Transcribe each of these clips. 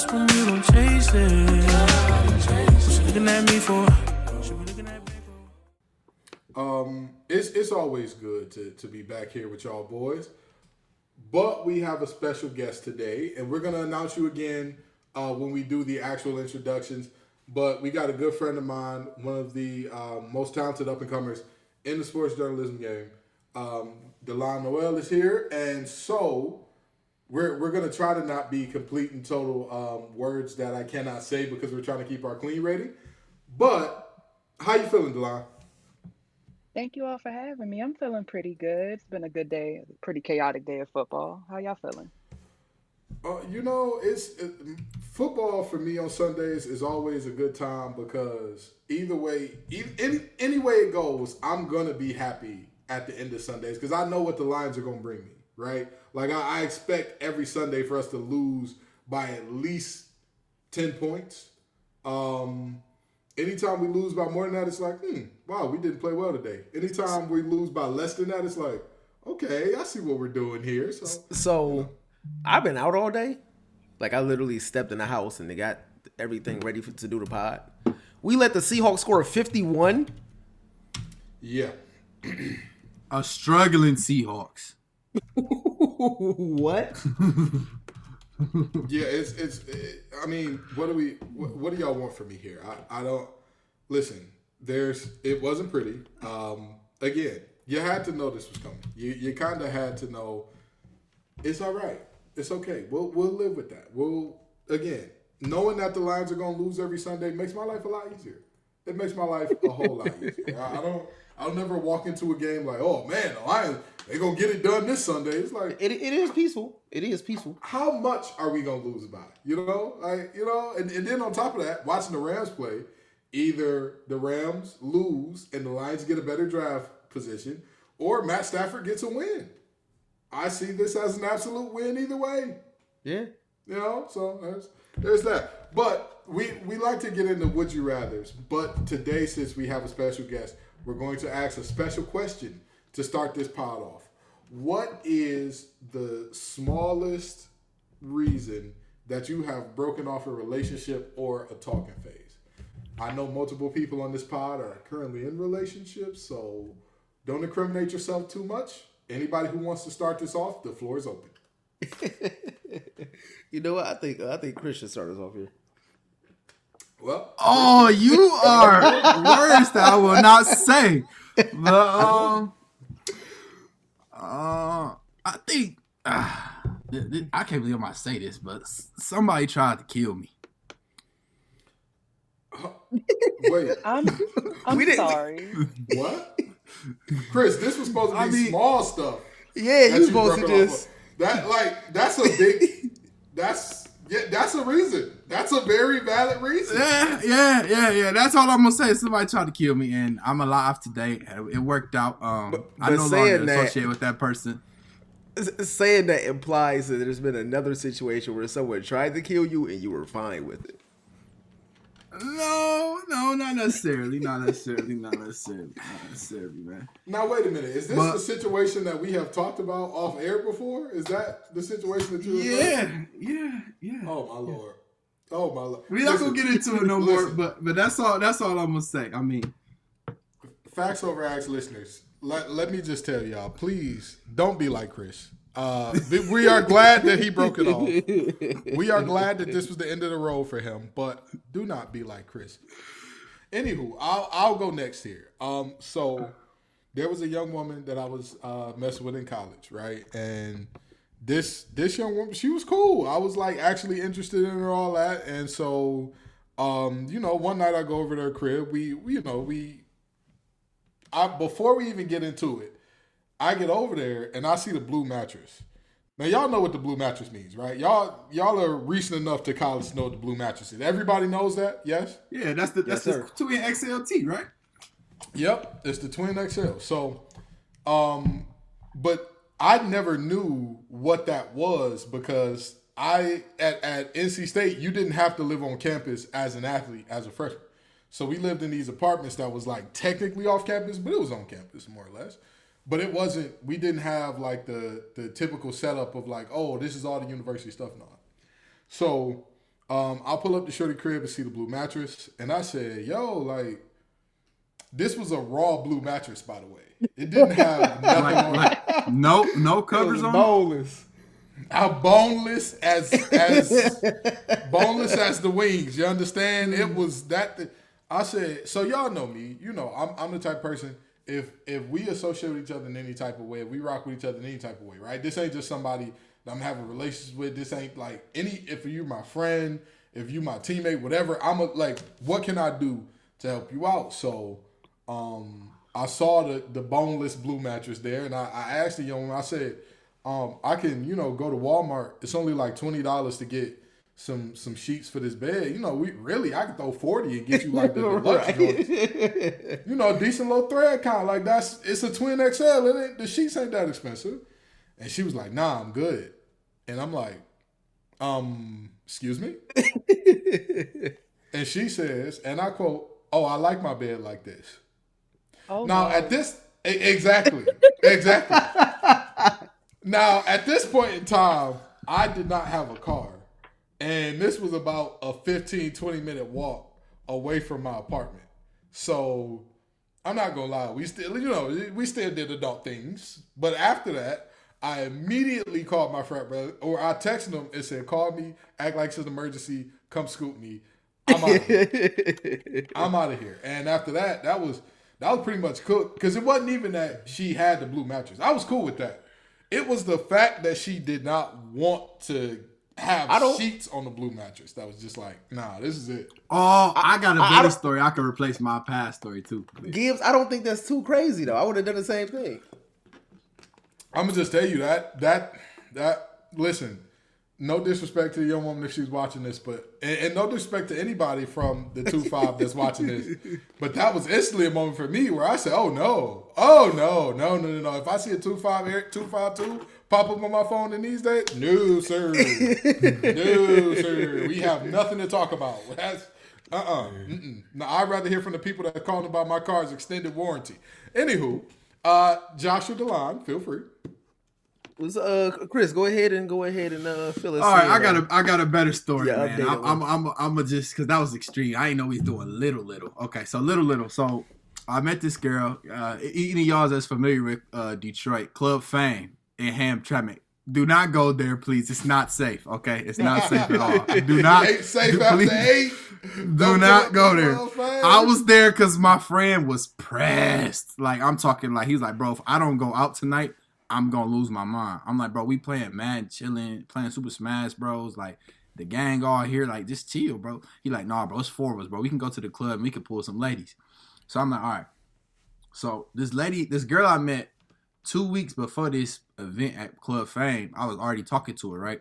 lost when don't chase it. Looking at me for? Um, it's it's always good to to be back here with y'all boys, but we have a special guest today, and we're gonna announce you again uh, when we do the actual introductions. But we got a good friend of mine, one of the um, most talented up and comers in the sports journalism game. Um, Delon Noel is here, and so we're we're gonna try to not be complete and total um, words that I cannot say because we're trying to keep our clean rating. But how you feeling, Delon? Thank you all for having me. I'm feeling pretty good. It's been a good day, a pretty chaotic day of football. How y'all feeling? Uh, you know, it's it, football for me on Sundays is always a good time because either way, either, any any way it goes, I'm gonna be happy at the end of Sundays because I know what the lines are gonna bring me. Right? Like I, I expect every Sunday for us to lose by at least ten points. Um, anytime we lose by more than that, it's like, hmm, wow, we didn't play well today. Anytime we lose by less than that, it's like, okay, I see what we're doing here. So So I've been out all day. Like I literally stepped in the house and they got everything ready for, to do the pod. We let the Seahawks score a 51. yeah. A struggling Seahawks. what? Yeah, it's it's. It, I mean, what do we? What, what do y'all want from me here? I, I don't listen. There's. It wasn't pretty. Um, again, you had to know this was coming. You you kind of had to know. It's all right. It's okay. We'll we'll live with that. We'll again knowing that the Lions are going to lose every Sunday makes my life a lot easier. It makes my life a whole lot easier. I, I don't. I'll never walk into a game like, oh man, the Lions they gonna get it done this Sunday. It's like It, it is peaceful. It is peaceful. how much are we gonna lose by? You know, like you know, and, and then on top of that, watching the Rams play, either the Rams lose and the Lions get a better draft position, or Matt Stafford gets a win. I see this as an absolute win either way. Yeah. You know, so there's there's that. But we we like to get into would you rather's. But today, since we have a special guest, we're going to ask a special question to start this pod off. What is the smallest reason that you have broken off a relationship or a talking phase? I know multiple people on this pod are currently in relationships, so don't incriminate yourself too much. Anybody who wants to start this off, the floor is open. You know what? I think I think Chris should start us off here. Well, Oh, you are words that I will not say. But um, uh, I think uh, th- th- I can't believe I'm gonna say this, but s- somebody tried to kill me. wait. I'm I'm We didn't- sorry. What? Chris, this was supposed to be I mean- small stuff. Yeah, that you supposed to broke it off just that like that's a big that's yeah that's a reason. That's a very valid reason. Yeah, yeah, yeah, yeah. That's all I'm gonna say. Somebody tried to kill me, and I'm alive today. It worked out. Um, I but no saying longer that- associate with that person. saying that implies that there's been another situation where someone tried to kill you and you were fine with it. No, no, not necessarily. Not necessarily. Not necessarily. Not necessarily, man. Now wait a minute. Is this But- the situation that we have talked about off air before? Is that the situation that you? Yeah, yeah, yeah. Oh my lord. Oh my lord. We're not gonna get into it no more, but but that's all. That's all I'm gonna say. I mean, Facts over acts listeners, let, let me just tell y'all, please don't be like Chris. Uh, we are glad that he broke it off. We are glad that this was the end of the road for him, but do not be like Chris. Anywho, I'll I'll go next here. Um, so there was a young woman that I was uh, messing with in college, right? And this this young woman, she was cool. I was like actually interested in her, all that, and so um, you know, one night I go over to her crib. We, we you know, we I before we even get into it, I get over there and I see the blue mattress. Now y'all know what the blue mattress means, right? Y'all y'all are recent enough to college to know what the blue mattress is. Everybody knows that, yes? yeah, that's the that's Yes, the sir. two in XLT, right? Yep, it's the twin XL. So, um, but I never knew what that was because I at at NC State you didn't have to live on campus as an athlete as a freshman. So we lived in these apartments that was like technically off campus, but it was on campus more or less. But it wasn't. We didn't have like the the typical setup of like, oh, this is all the university stuff all. So Um, I pull up to Shorty crib and see the blue mattress, and I said, "Yo, like, this was a raw blue mattress, by the way. It didn't have nothing Like, on it. like no no covers on. boneless. How boneless as as boneless as the wings. You understand? It was that. th- I said. So y'all know me. You know, I'm I'm the type of person. If if we associate with each other in any type of way, if we rock with each other in any type of way, right? This ain't just somebody that I'm having relationships with. This ain't like any. If you my friend, if you my teammate, whatever. I'm a, like, what can I do to help you out? So, um, I saw the the boneless blue mattress there, and I, I asked the young one. I said, um, I can you know go to Walmart. It's only like twenty dollars to get some some sheets for this bed. You know, we really I could throw forty and get you like the deluxe joints. You know, decent little thread count. Like that's it's a twin XL. It ain't, the sheets ain't that expensive. And she was like, Nah, I'm good. And I'm like, um, excuse me. and she says, and I quote, "Oh, I like my bed like this." Oh, Now no. at this exactly, exactly. now at this point in time, I did not have a car, and this was about a 15, 20 minute walk away from my apartment. So I'm not gonna lie, we still, you know, we still did adult things. But after that, I immediately called my frat brother, or I texted him and said, "Call me, act like it's an emergency, come scoop me." I'm out. of here. I'm out of here. And after that, that was that was pretty much cooked because it wasn't even that she had the blue mattress. I was cool with that. It was the fact that she did not want to have I don't- sheets on the blue mattress. That was just like, nah, this is it. Oh, I got a better don't- story. I can replace my past story too. Gibbs, I don't think that's too crazy though. I would have done the same thing. I'm gonna just tell you that that that listen. No disrespect to the young woman if she's watching this, but and, and no disrespect to anybody from the two five that's watching this. But that was instantly a moment for me where I said, "Oh no, oh no, no, no, no, no!" If I see a two five Eric two five two pop up on my phone in these days, no sir, no sir, we have nothing to talk about. That's uh uh No, I'd rather hear from the people that are calling about my car's extended warranty. Anywho, uh, Joshua Delon, feel free. Was uh Chris, go ahead and go ahead and uh fill us in. All right, in, I got a I got a better story, Yeah, man. I'm I'm I'm I'm a just because that was extreme. I didn't know he's doing little little. Okay, so little little. So I met this girl. Uh, any of y'all that's familiar with uh, Detroit Club Fame in Hamtramck. Do not go there, please. It's not safe. Okay, it's not safe at all. Do not Ain't safe do- after please- eight. Do Don't not go there. I was there because my friend was pressed. Like I'm talking like he's like, bro, if I don't go out tonight, I'm gonna lose my mind. I'm like, bro, we playing mad, chilling, playing Super Smash Bros. Like the gang all here, like just chill, bro. He like, nah, bro, it's four of us, bro. We can go to the club and we can pull some ladies. So I'm like, all right. So this lady, this girl I met two weeks before this event at Club Fame, I was already talking to her, right?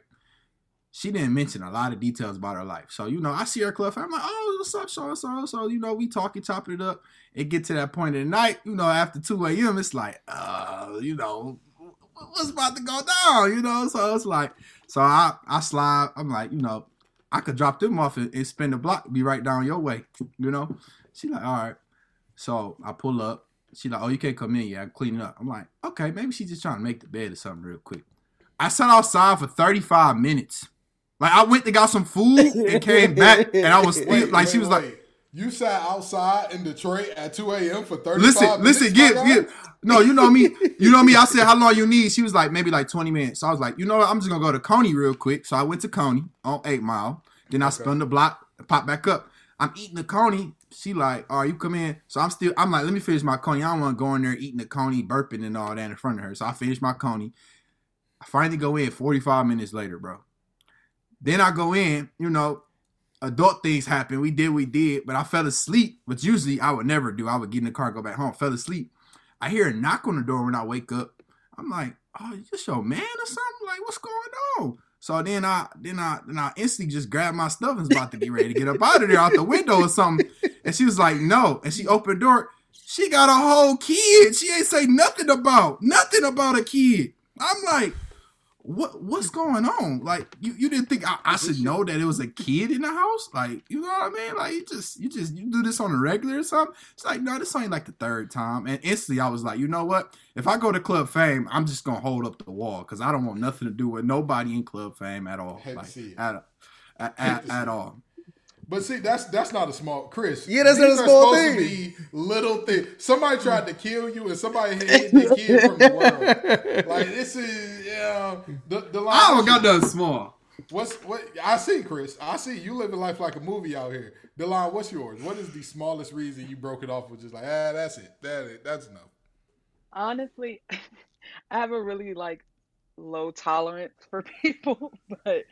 She didn't mention a lot of details about her life. So, you know, I see her Club Fame. I'm like, oh, what's up, so so so. You know, we talking, chopping it up. It get to that point in the night, you know, after 2 a.m., it's like, uh, you know, what's about to go down, you know? So it's like, so I I slide, I'm like, you know, I could drop them off and, and spin the block, be right down your way, you know? She like, all right. So I pull up. She like, oh, you can't come in yet. I'm cleaning up. I'm like, okay, maybe she's just trying to make the bed or something real quick. I sat outside for 35 minutes. Like I went to got some food and came back, and I was still Wait, like, wait, she was like, you sat outside in Detroit at 2 a.m. for 35 listen, minutes. listen, give, give. No, you know me. You know me. I said, how long you need? She was like, maybe like 20 minutes. So I was like, you know what? I'm just gonna go to Coney real quick. So I went to Coney on Eight Mile. Then I spun the block, pop back up. I'm eating the Coney. She like, all right, you come in. So I'm still, I'm like, let me finish my Coney. I don't want to go in there eating the Coney, burping and all that in front of her. So I finish my Coney. I finally go in 45 minutes later, bro. Then I go in, you know, adult things happen. We did, we did, but I fell asleep, which usually I would never do. I would get in the car, go back home, fell asleep. I hear a knock on the door when I wake up. I'm like, oh, just your man or something? Like, what's going on? So then I then I then I instantly just grabbed my stuff and was about to get ready to get up out of there out the window or something. And she was like, no. And she opened the door. She got a whole kid. She ain't say nothing about nothing about a kid. I'm like, what what's going on? Like you, you didn't think I, I should know that it was a kid in the house? Like, you know what I mean? Like you just you just you do this on a regular or something? It's like, no, this ain't like the third time. And instantly I was like, you know what? If I go to Club Fame, I'm just gonna hold up the wall because I don't want nothing to do with nobody in Club Fame at all. Like at, at, at, at all. But see, that's that's not a small Chris. Yeah, that's not a are small supposed thing. To be little thing. Somebody tried to kill you, and somebody hid the kid from the world. Like this is yeah. The, the line, I don't got nothing small. What's what? I see, Chris. I see you living life like a movie out here. Delon, what's yours? What is the smallest reason you broke it off with just like ah, that's it. That it. That's enough. Honestly, I have a really like low tolerance for people, but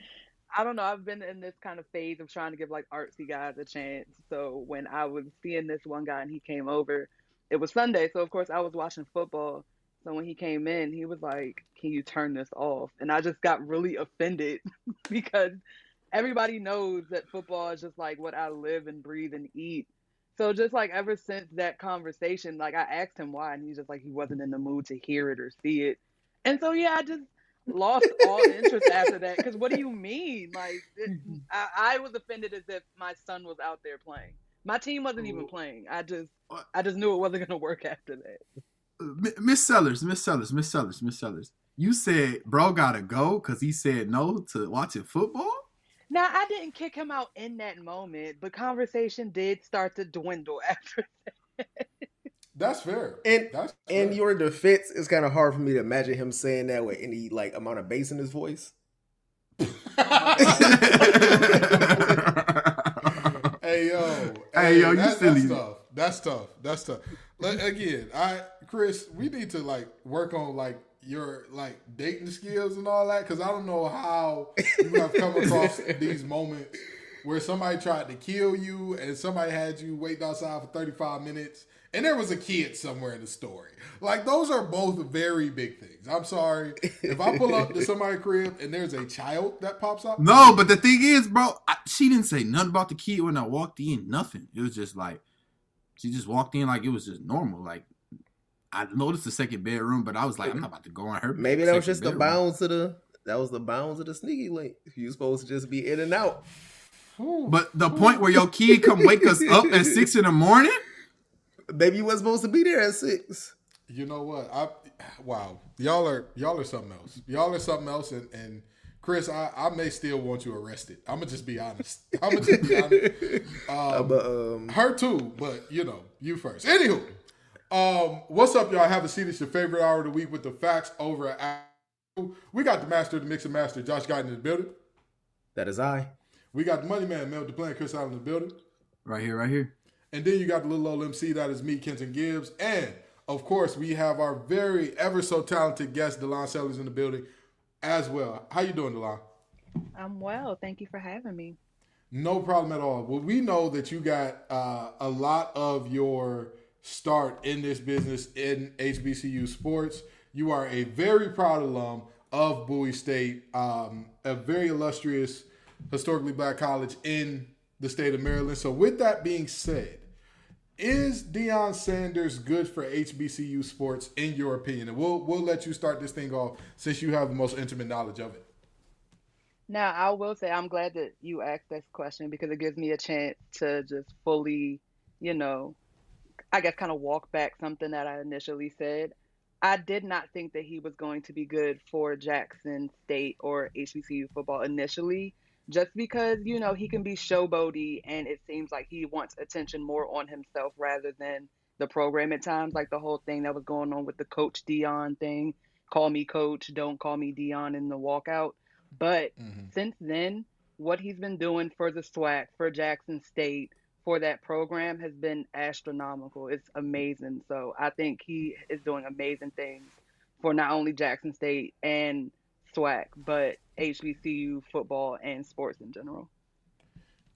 I don't know. I've been in this kind of phase of trying to give like artsy guys a chance. So when I was seeing this one guy and he came over, it was Sunday, so of course I was watching football. So when he came in, he was like, "Can you turn this off?" And I just got really offended because everybody knows that football is just like what I live and breathe and eat. So just like ever since that conversation, like I asked him why, and he's just like he wasn't in the mood to hear it or see it. And so yeah, I just lost all interest after that. Because what do you mean? Like it, mm-hmm. I, I was offended as if my son was out there playing. My team wasn't even playing. I just uh, I just knew it wasn't gonna work after that. Miss Sellers, Miss Sellers, Miss Sellers, Miss Sellers. You said bro gotta go because he said no to watching football. Now I didn't kick him out in that moment, but conversation did start to dwindle after. That's fair. And That's in fair. your defense, it's kind of hard for me to imagine him saying that with any like amount of bass in his voice. Hey yo, Hey, yo, you that- silly. That's tough. That's tough. That's tough. Like, again, I Chris, we need to like work on like your like dating skills and all that because I don't know how you have come across these moments where somebody tried to kill you and somebody had you waiting outside for thirty five minutes and there was a kid somewhere in the story. Like those are both very big things. I'm sorry if I pull up to somebody's crib and there's a child that pops up. No, but the thing is, bro, I, she didn't say nothing about the kid when I walked in. Nothing. It was just like she just walked in like it was just normal. Like I noticed the second bedroom, but I was like, I'm not about to go on her. Maybe that was second just the bedroom. bounds of the that was the bounds of the sneaky link. You supposed to just be in and out. But the point where your kid come wake us up at six in the morning. Maybe you wasn't supposed to be there at six. You know what? I wow, y'all are y'all are something else. Y'all are something else, and, and Chris, I, I may still want you arrested. I'm gonna just be honest. I'm gonna just be honest. Um, But um, her too, but you know, you first. Anywho, um, what's up, y'all? I have a seat. It's your favorite hour of the week with the Facts Over Acts. We got the master of the mix and master, Josh Guyton in the building. that is I. We got the money man, Mel DePlan, Chris Allen in the building. Right here, right here. And then you got the little old MC, that is me, Kenton Gibbs. And of course, we have our very ever so talented guest, Delon Sellers, in the building as well. How you doing, Delon? I'm well. Thank you for having me. No problem at all. Well, we know that you got uh, a lot of your start in this business in HBCU sports. You are a very proud alum of Bowie State, um, a very illustrious, historically black college in the state of Maryland. So, with that being said, is Deion Sanders good for HBCU sports in your opinion? And we'll we'll let you start this thing off since you have the most intimate knowledge of it. Now, I will say I'm glad that you asked this question because it gives me a chance to just fully, you know, I guess kind of walk back something that I initially said. I did not think that he was going to be good for Jackson State or HBCU football initially, just because, you know, he can be showboaty and it seems like he wants attention more on himself rather than the program at times, like the whole thing that was going on with the coach Deion thing. Call me coach, don't call me Deion in the walkout. But mm-hmm. since then, what he's been doing for the SWAC, for Jackson State, for that program has been astronomical. It's amazing. So I think he is doing amazing things for not only Jackson State and SWAC, but HBCU football and sports in general.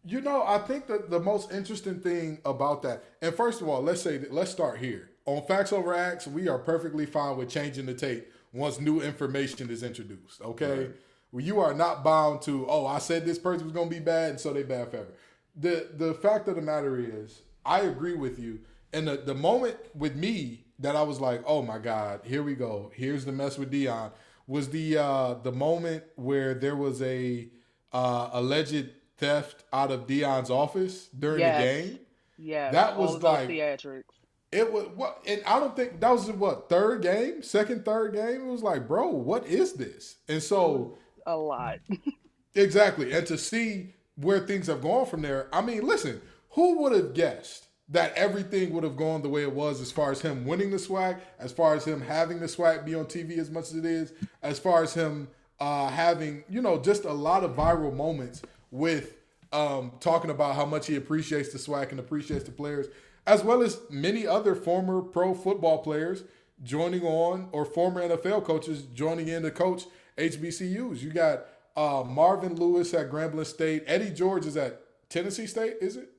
You know, I think that the most interesting thing about that, and first of all, let's say that, let's start here. On Facts Over Acts, we are perfectly fine with changing the tape once new information is introduced. Okay, well, you are not bound to. Oh, I said this person was going to be bad, and so they bad forever. The the fact of the matter is, I agree with you. And the the moment with me that I was like, oh my god, here we go. Here's the mess with Deion. Was the uh, the moment where there was a uh, alleged theft out of Deion's office during Yes. the game. Yeah, That was like- theatrics. It was what, and I don't think that was what third game, second, third game. It was like, bro, what is this? And so A lot. Exactly. And to see where things have gone from there, I mean, listen, who would have guessed that everything would have gone the way it was as far as him winning the SWAC, as far as him having the SWAC be on TV as much as it is, as far as him uh, having, you know, just a lot of viral moments with um, talking about how much he appreciates the SWAC and appreciates the players, as well as many other former pro football players joining on or former NFL coaches joining in to coach HBCUs. You got uh, Marvin Lewis at Grambling State. Eddie George is at Tennessee State, is it?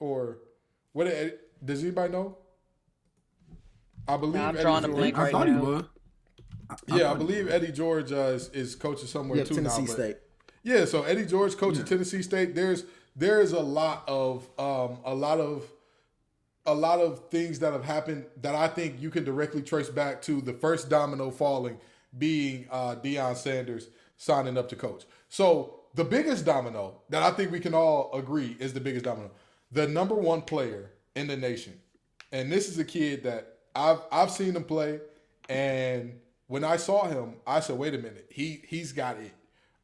Or what? Does anybody know? I believe. Nah, I'm Eddie drawing a George- blank I right thought he now. was. Yeah, I believe Eddie George uh, is, is coaching somewhere Yeah, too Tennessee now. but- State. Yeah, so Eddie George coaching Tennessee State. There's there's a lot of um, a lot of a lot of things that have happened that I think you can directly trace back to the first domino falling being uh, Deion Sanders signing up to coach. So the biggest domino that I think we can all agree is the biggest domino. The number one player in the nation, and this is a kid that I've I've seen him play, and when I saw him, I said, "Wait a minute, he he's got it."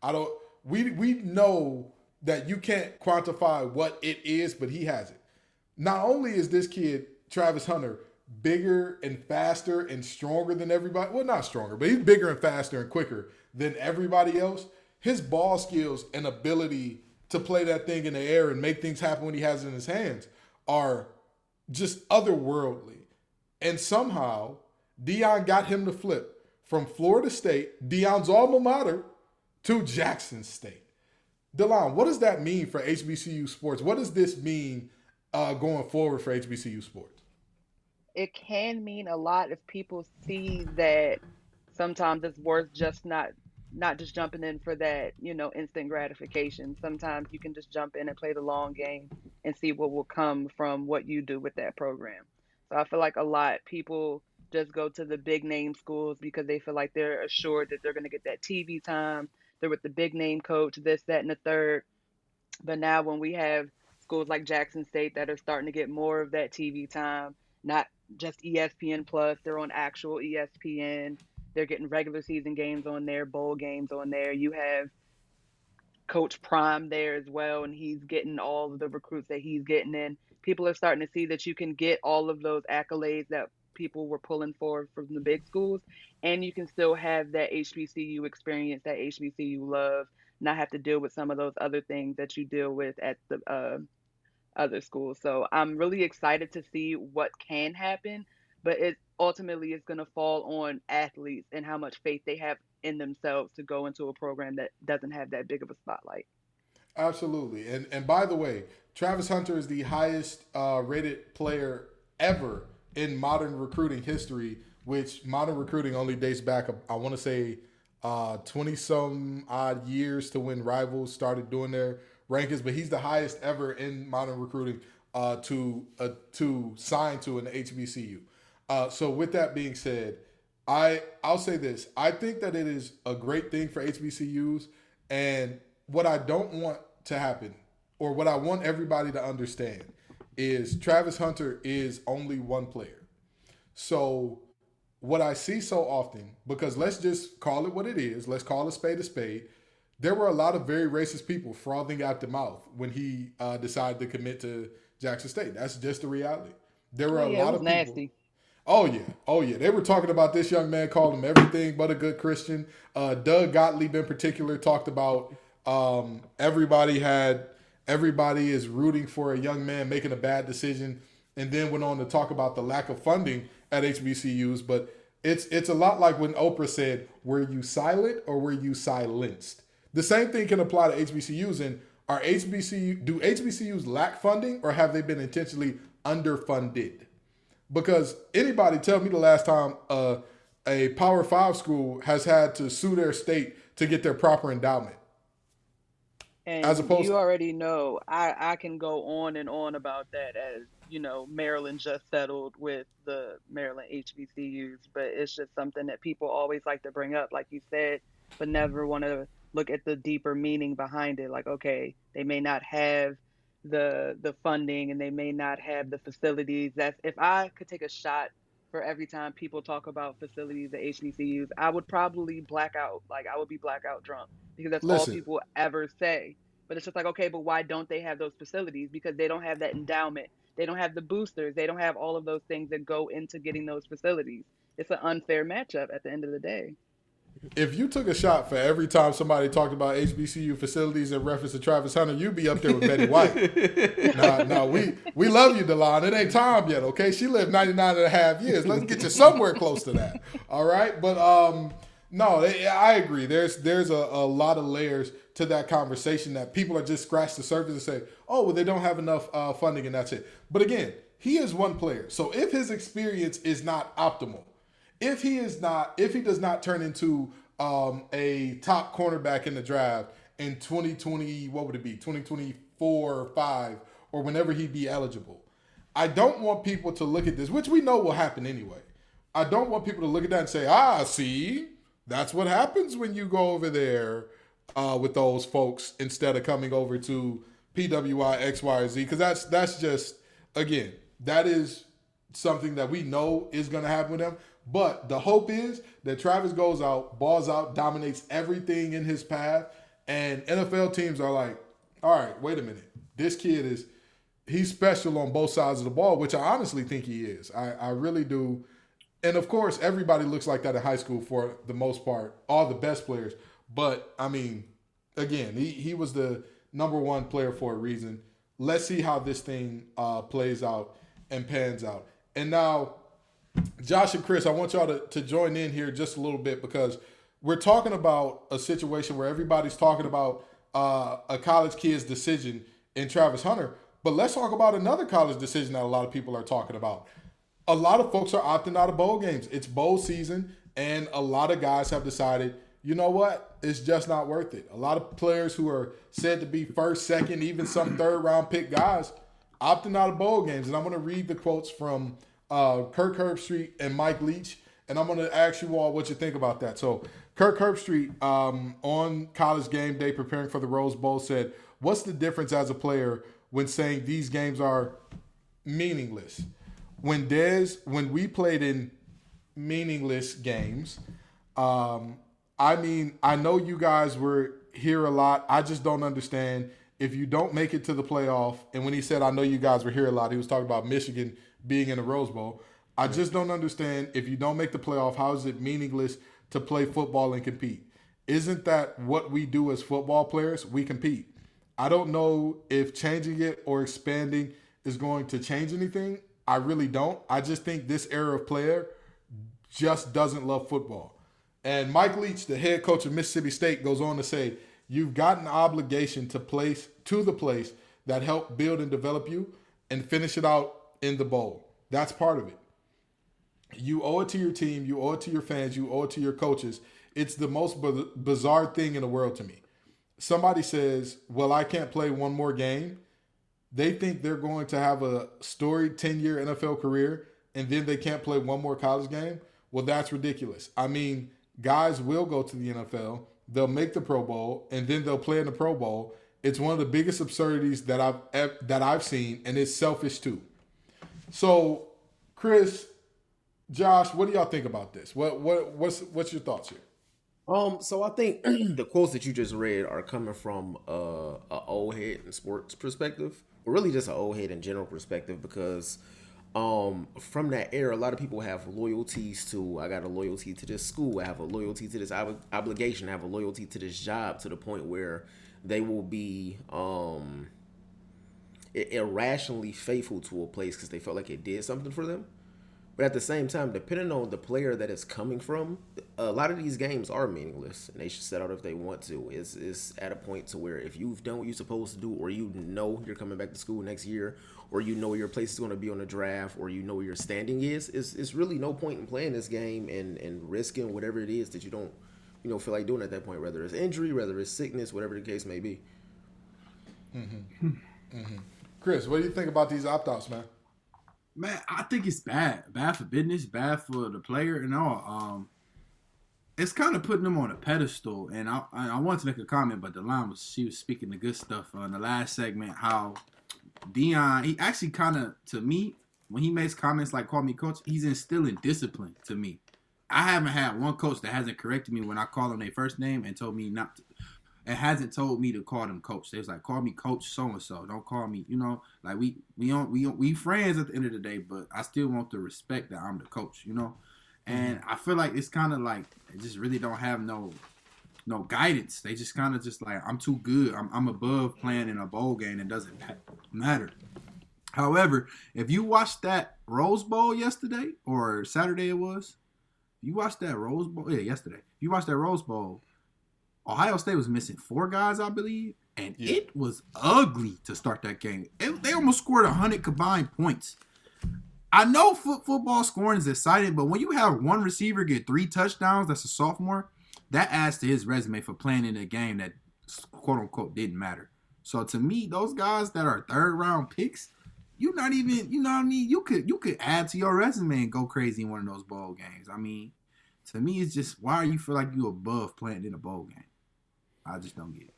I don't. We we know that you can't quantify what it is, but he has it. Not only is this kid Travis Hunter bigger and faster and stronger than everybody. Well, not stronger, but he's bigger and faster and quicker than everybody else. His ball skills and ability to play that thing in the air and make things happen when he has it in his hands are just otherworldly. And somehow Deion got him to flip from Florida State, Deion's alma mater, to Jackson State. Delon, what does that mean for HBCU sports? What does this mean uh, going forward for HBCU sports? it can mean a lot if people see that sometimes it's worth just not not just jumping in for that you know instant gratification sometimes you can just jump in and play the long game and see what will come from what you do with that program so i feel like a lot people just go to the big name schools because they feel like they're assured that they're going to get that tv time they're with the big name coach this that and the third but now when we have schools like jackson state that are starting to get more of that tv time not just ESPN Plus. They're on actual ESPN. They're getting regular season games on there, bowl games on there. You have Coach Prime there as well, and he's getting all of the recruits that he's getting in. People are starting to see that you can get all of those accolades that people were pulling for from the big schools, and you can still have that HBCU experience, that HBCU love, not have to deal with some of those other things that you deal with at the uh, other schools. So I'm really excited to see what can happen, but it ultimately is going to fall on athletes and how much faith they have in themselves to go into a program that doesn't have that big of a spotlight. Absolutely. And and by the way, Travis Hunter is the highest uh, rated player ever in modern recruiting history, which modern recruiting only dates back, I want to say, twenty some odd years to when rivals started doing their rankings. But he's the highest ever in modern recruiting uh, to uh, to sign to an HBCU. Uh, so with that being said, I I'll say this. I think that it is a great thing for HBCUs, and what I don't want to happen, or what I want everybody to understand, is Travis Hunter is only one player. So what I see so often, because let's just call it what it is, let's call a spade a spade. There were a lot of very racist people frothing out the mouth when he uh, decided to commit to Jackson State. That's just the reality. There were Oh, a yeah, it lot of people. nasty. Oh yeah, oh yeah. They were talking about this young man, called him everything but a good Christian. Uh, Doug Gottlieb, in particular, talked about um, everybody had everybody is rooting for a young man making a bad decision, and then went on to talk about the lack of funding at HBCUs. But it's it's a lot like when Oprah said, "Were you silent or were you silenced?" The same thing can apply to HBCUs. And are HBCU do HBCUs lack funding or have they been intentionally underfunded? Because anybody tell me the last time uh, a Power Five school has had to sue their state to get their proper endowment. And As opposed you already know, I, I can go on and on about that as, you know, Maryland just settled with the Maryland HBCUs, but it's just something that people always like to bring up, like you said, but never want to look at the deeper meaning behind it. Like, okay, they may not have the the funding and they may not have the facilities. That's if I could take a shot for every time people talk about facilities at HBCUs, I would probably black out. Like I would be blackout drunk because that's all people ever say But it's just like, okay, but why don't they have those facilities? Because they don't have that endowment. They don't have the boosters. They don't have all of those things that go into getting those facilities. It's an unfair matchup at the end of the day. If you took a shot for every time somebody talked about HBCU facilities in reference to Travis Hunter, you'd be up there with Betty White. nah, nah, we, we love you, Delon. It ain't time yet, okay? She lived 99 and a half years. Let's get you somewhere close to that. All right? But um, no, I agree. There's there's a, a lot of layers to that conversation that people are just scratch the surface and say, oh, well, they don't have enough uh, funding and that's it. But again, he is one player. So if his experience is not optimal, if he is not, if he does not turn into um, a top cornerback in the draft in 2020, what would it be, 2024 or five, or whenever he'd be eligible, I don't want people to look at this, which we know will happen anyway. I don't want people to look at that and say, ah, see, that's what happens when you go over there uh, with those folks instead of coming over to PWI X, Y, or Z. Because that's that's just again, that is something that we know is going to happen with them. But the hope is that Travis goes out, balls out, dominates everything in his path, and NFL teams are like, all right, wait a minute, this kid is he's special on both sides of the ball, which I honestly think he is. I, I really do. And of course, everybody looks like that in high school for the most part, all the best players. But I mean, again, he, he was the number one player for a reason. Let's see how this thing uh, plays out and pans out. And now Josh and Chris, I want y'all to, to join in here just a little bit because we're talking about a situation where everybody's talking about uh, a college kid's decision in Travis Hunter. But let's talk about another college decision that a lot of people are talking about. A lot of folks are opting out of bowl games. It's bowl season, and a lot of guys have decided, you know what? It's just not worth it. A lot of players who are said to be first, second, even some third round pick guys opting out of bowl games. And I'm going to read the quotes from uh, Kirk Herbstreit and Mike Leach, and I'm going to ask you all what you think about that. So, Kirk Herbstreit um, on college game day preparing for the Rose Bowl said, What's the difference as a player when saying these games are meaningless? When Dez, when we played in meaningless games, um, I mean, I know you guys were here a lot. I just don't understand if you don't make it to the playoff. And when he said, I know you guys were here a lot, he was talking about Michigan being in the Rose Bowl. I just don't understand if you don't make the playoff, how is it meaningless to play football and compete? Isn't that what we do as football players? We compete. I don't know if changing it or expanding is going to change anything. I really don't. I just think this era of player just doesn't love football. And Mike Leach, the head coach of Mississippi State, goes on to say, You've got an obligation to place to the place that helped build and develop you and finish it out in the bowl. That's part of it. You owe it to your team, you owe it to your fans, you owe it to your coaches. It's the most bizarre thing in the world to me. Somebody says, Well, I can't play one more game. They think they're going to have a storied 10 year NFL career and then they can't play one more college game. Well, that's ridiculous. I mean, guys will go to the NFL, they'll make the Pro Bowl, and then they'll play in the Pro Bowl. It's one of the biggest absurdities that I've that I've seen, and it's selfish too. So, Chris, Josh, what do y'all think about this? What what what's what's your thoughts here? Um, so I think the quotes that you just read are coming from uh, a old head in sports perspective, or really just an old head in general perspective, because um, from that era, a lot of people have loyalties to. I got a loyalty to this school. I have a loyalty to this ob- obligation. I have a loyalty to this job to the point where they will be um irrationally faithful to a place because they felt like it did something for them. But at the same time, depending on the player that it's coming from, a lot of these games are meaningless, and they should set out if they want to. It's, it's at a point to where if you've done what you're supposed to do, or you know you're coming back to school next year, or you know your place is going to be on the draft, or you know where your standing is, it's, it's really no point in playing this game and, and risking whatever it is that you don't, you know, feel like doing at that point, whether it's injury, whether it's sickness, whatever the case may be. Mm-hmm. Mm-hmm. Chris, what do you think about these opt outs, man? Man, I think it's bad. Bad for business, bad for the player and all. Um, it's kind of putting them on a pedestal. And I, I wanted to make a comment, but Delon was she was speaking the good stuff on the last segment. How Deion, he actually kind of to me when he makes comments like "call me coach," he's instilling discipline to me. I haven't had one coach that hasn't corrected me when I call them their first name and told me not to, it hasn't told me to call them coach. They was like, call me coach so and so. Don't call me, you know, like we we don't we don't, we friends at the end of the day, but I still want the respect that I'm the coach, you know. And mm-hmm. I feel like it's kind of like they just really don't have no no guidance. They just kind of just like I'm too good. I'm I'm above playing in a bowl game. It doesn't matter. However, if you watched that Rose Bowl yesterday or Saturday it was, you watched that Rose Bowl. Yeah, yesterday. You watched that Rose Bowl. Ohio State was missing four guys, I believe, and Yeah. it was ugly to start that game. It- they almost scored hundred combined points. I know foot football scoring is exciting, but when you have one receiver get three touchdowns, that's a sophomore, that adds to his resume for playing in a game that quote unquote didn't matter. So to me, those guys that are third round picks, you're not even, you know what I mean? You could you could add to your resume and go crazy in one of those bowl games. I mean, to me, it's just why you feel like you above playing in a bowl game. I just don't get it.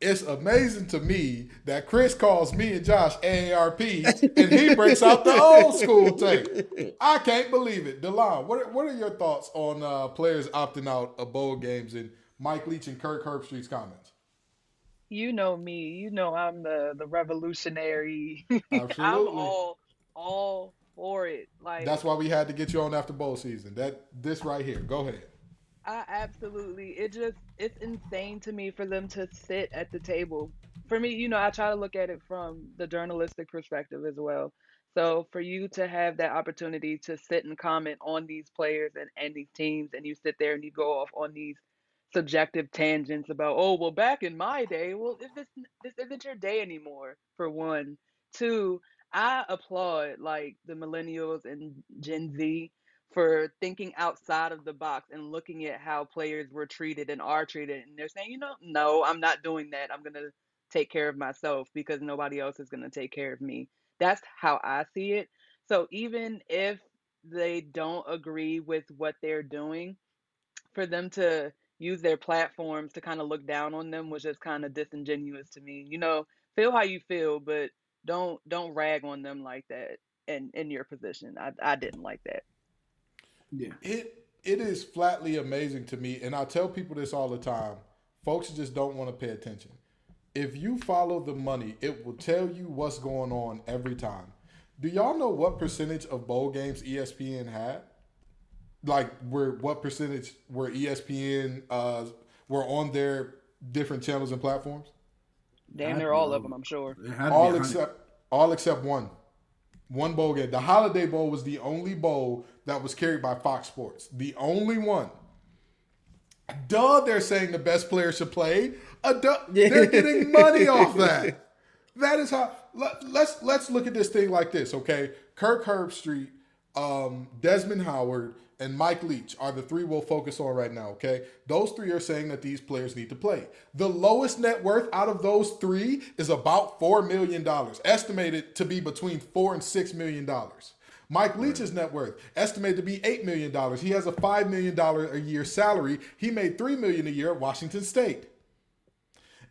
It's amazing to me that Chris calls me and Josh AARP and he breaks out the old school tape. I can't believe it. Delon, what are, what are your thoughts on uh, players opting out of bowl games and Mike Leach and Kirk Herbstreit's comments? You know me. You know I'm the the revolutionary. Absolutely. I'm all all for it. Like That's why we had to get you on after bowl season. That this right here. Go ahead. I absolutely. It just it's insane to me for them to sit at the table. For me, you know, I try to look at it from the journalistic perspective as well. So for you to have that opportunity to sit and comment on these players and, and these teams, and you sit there and you go off on these subjective tangents about, oh, well, back in my day, well, if this this isn't your day anymore, for one. Two, I applaud like the millennials and Gen Z for thinking outside of the box and looking at how players were treated and are treated. And they're saying, you know, no, I'm not doing that. I'm going to take care of myself because nobody else is going to take care of me. That's how I see it. So even if they don't agree with what they're doing, for them to use their platforms to kind of look down on them was just kind of disingenuous to me. You know, feel how you feel, but don't don't rag on them like that in in your position. I I didn't like that. Yeah. It it is flatly amazing to me, and I tell people this all the time. Folks just don't want to pay attention. If you follow the money, it will tell you what's going on every time. Do y'all know what percentage of bowl games ESPN had? Like where what percentage were ESPN uh were on their different channels and platforms? Damn they're all of them, I'm sure. It had to be all except all except one. One bowl game. The Holiday Bowl was the only bowl that was carried by Fox Sports. The only one. Duh, they're saying the best player should play. A duh, they're getting money off that. That is how. Let, let's let's look at this thing like this, okay? Kirk Herbstreit, um, Desmond Howard, and Mike Leach are the three we'll focus on right now, okay? Those three are saying that these players need to play. The lowest net worth out of those three is about $4 million, estimated to be between 4 and $6 million. Mike Leach's net worth estimated to be $8 million. He has a $5 million a year salary. He made 3 million a year at Washington State.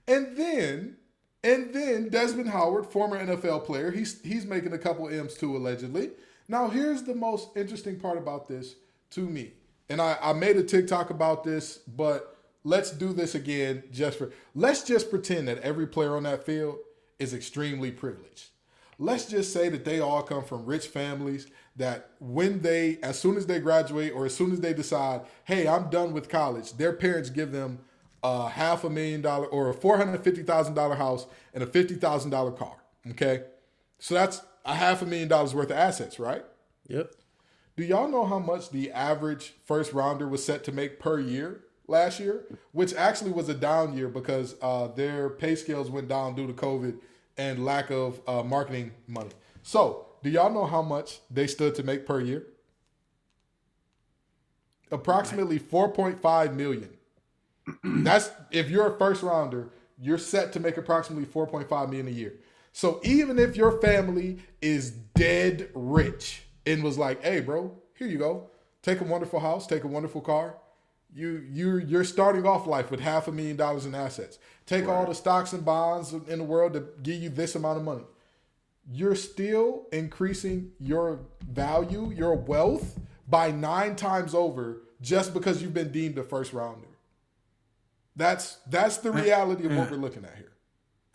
And then, and then Desmond Howard, former NFL player, he's he's making a couple M's too, allegedly. Now, here's the most interesting part about this to me. And I, I made a TikTok about this, but let's do this again just for let's just pretend that every player on that field is extremely privileged. Let's just say that they all come from rich families that when they as soon as they graduate or as soon as they decide, hey, I'm done with college, their parents give them a half a million dollar or a four hundred fifty thousand dollar house and a fifty thousand dollar car. Okay, so that's a half a million dollars worth of assets, right? Yep. Do y'all know how much the average first rounder was set to make per year last year? Which actually was a down year because uh, their pay scales went down due to COVID and lack of uh, marketing money. So, do y'all know how much they stood to make per year? Approximately 4.5 million. That's if you're a first rounder, you're set to make approximately 4.5 million a year. So even if your family is dead rich and was like, "Hey, bro, here you go. Take a wonderful house, take a wonderful car. You you you're starting off life with half a million dollars in assets. Take all the stocks and bonds in the world to give you this amount of money. You're still increasing your value, your wealth by 9 times over just because you've been deemed a first rounder. That's that's the mm. reality of what mm. we're looking at here.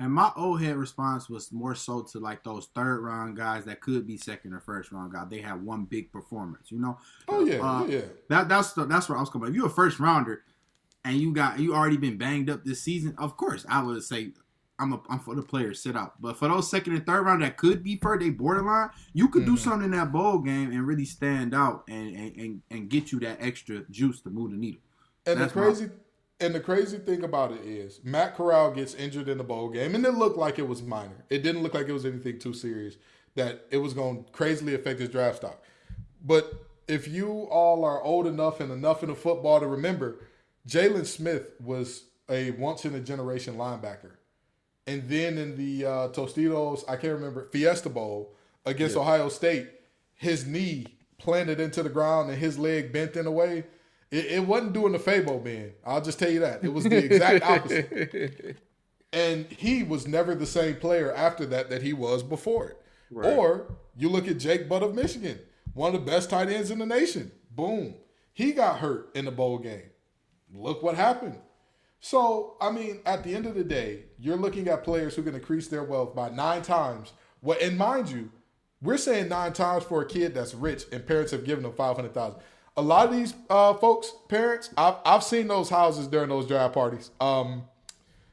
And my old head response was more so to like those third round guys that could be second or first round guys. They have one big performance, you know. Oh yeah, Uh, yeah. That that's the, that's where I was coming. If you're a first rounder and you got you already been banged up this season, of course I would say I'm a, I'm for the players sit out. But for those second and third round that could be for they borderline, you could do Mhm. something in that bowl game and really stand out and and, and, and get you that extra juice to move the needle. And the That's my- crazy and the crazy thing about it is Matt Corral gets injured in the bowl game, and it looked like it was minor. It didn't look like it was anything too serious that it was going to crazily affect his draft stock. But if you all are old enough and enough in the football to remember, Jaylon Smith was a once in a generation linebacker. And then in the uh, Tostitos, I can't remember, Fiesta Bowl against Ohio State, his knee planted into the ground and his leg bent in a way. It, it wasn't doing the Fabo man. I'll just tell you that. It was the exact opposite. And he was never the same player after that that he was before it. Or you look at Jake Butt of Michigan, one of the best tight ends in the nation. Boom. He got hurt in the bowl game. Look what happened. So, I mean, at the end of the day, you're looking at players who can increase their wealth by nine times. What and mind you, we're saying nine times for a kid that's rich and parents have given hundred thousand. A lot of these uh, folks, parents, I've, I've seen those houses during those draft parties. Um,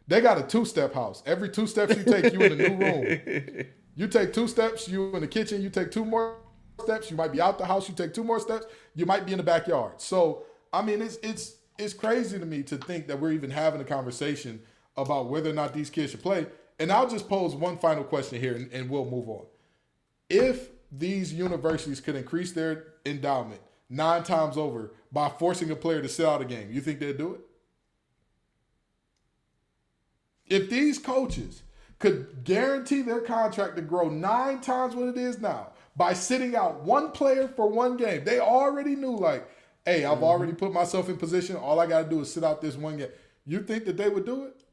they got a two-step house. Every two steps you take, you in a new room. You take two steps, you in the kitchen. You take two more steps, you might be out the house. You take two more steps, you might be in the backyard. So, I mean, it's it's it's crazy to me to think that we're even having a conversation about whether or not these kids should play. And I'll just pose one final question here, and, and we'll move on. If these universities could increase their endowment nine times over by forcing a player to sit out a game, you think they'd do it? If these coaches could guarantee their contract to grow nine times what it is now by sitting out one player for one game, they already knew, like, hey, I've mm-hmm. already put myself in position. All I got to do is sit out this one game. You think that they would do it?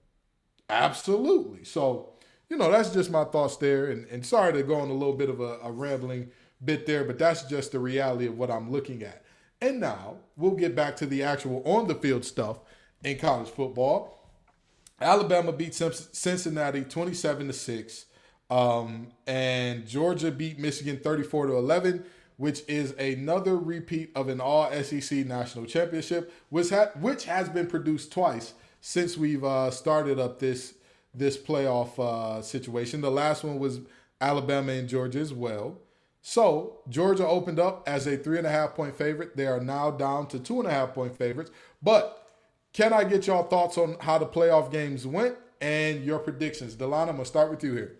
Absolutely. So, you know, that's just my thoughts there. And, and sorry to go on a little bit of a, a rambling bit there, but that's just the reality of what I'm looking at. And now we'll get back to the actual on the field stuff in college football. Alabama beat Cincinnati 27 to 6. Um, and Georgia beat Michigan 34 to 11, which is another repeat of an all SEC national championship, which, ha- which has been produced twice since we've uh, started up this this playoff uh, situation. The last one was Alabama and Georgia as well. So Georgia opened up as a three and a half point favorite. They are now down to two and a half point favorites. But can I get y'all thoughts on how the playoff games went and your predictions? Delana, I'm gonna start with you here.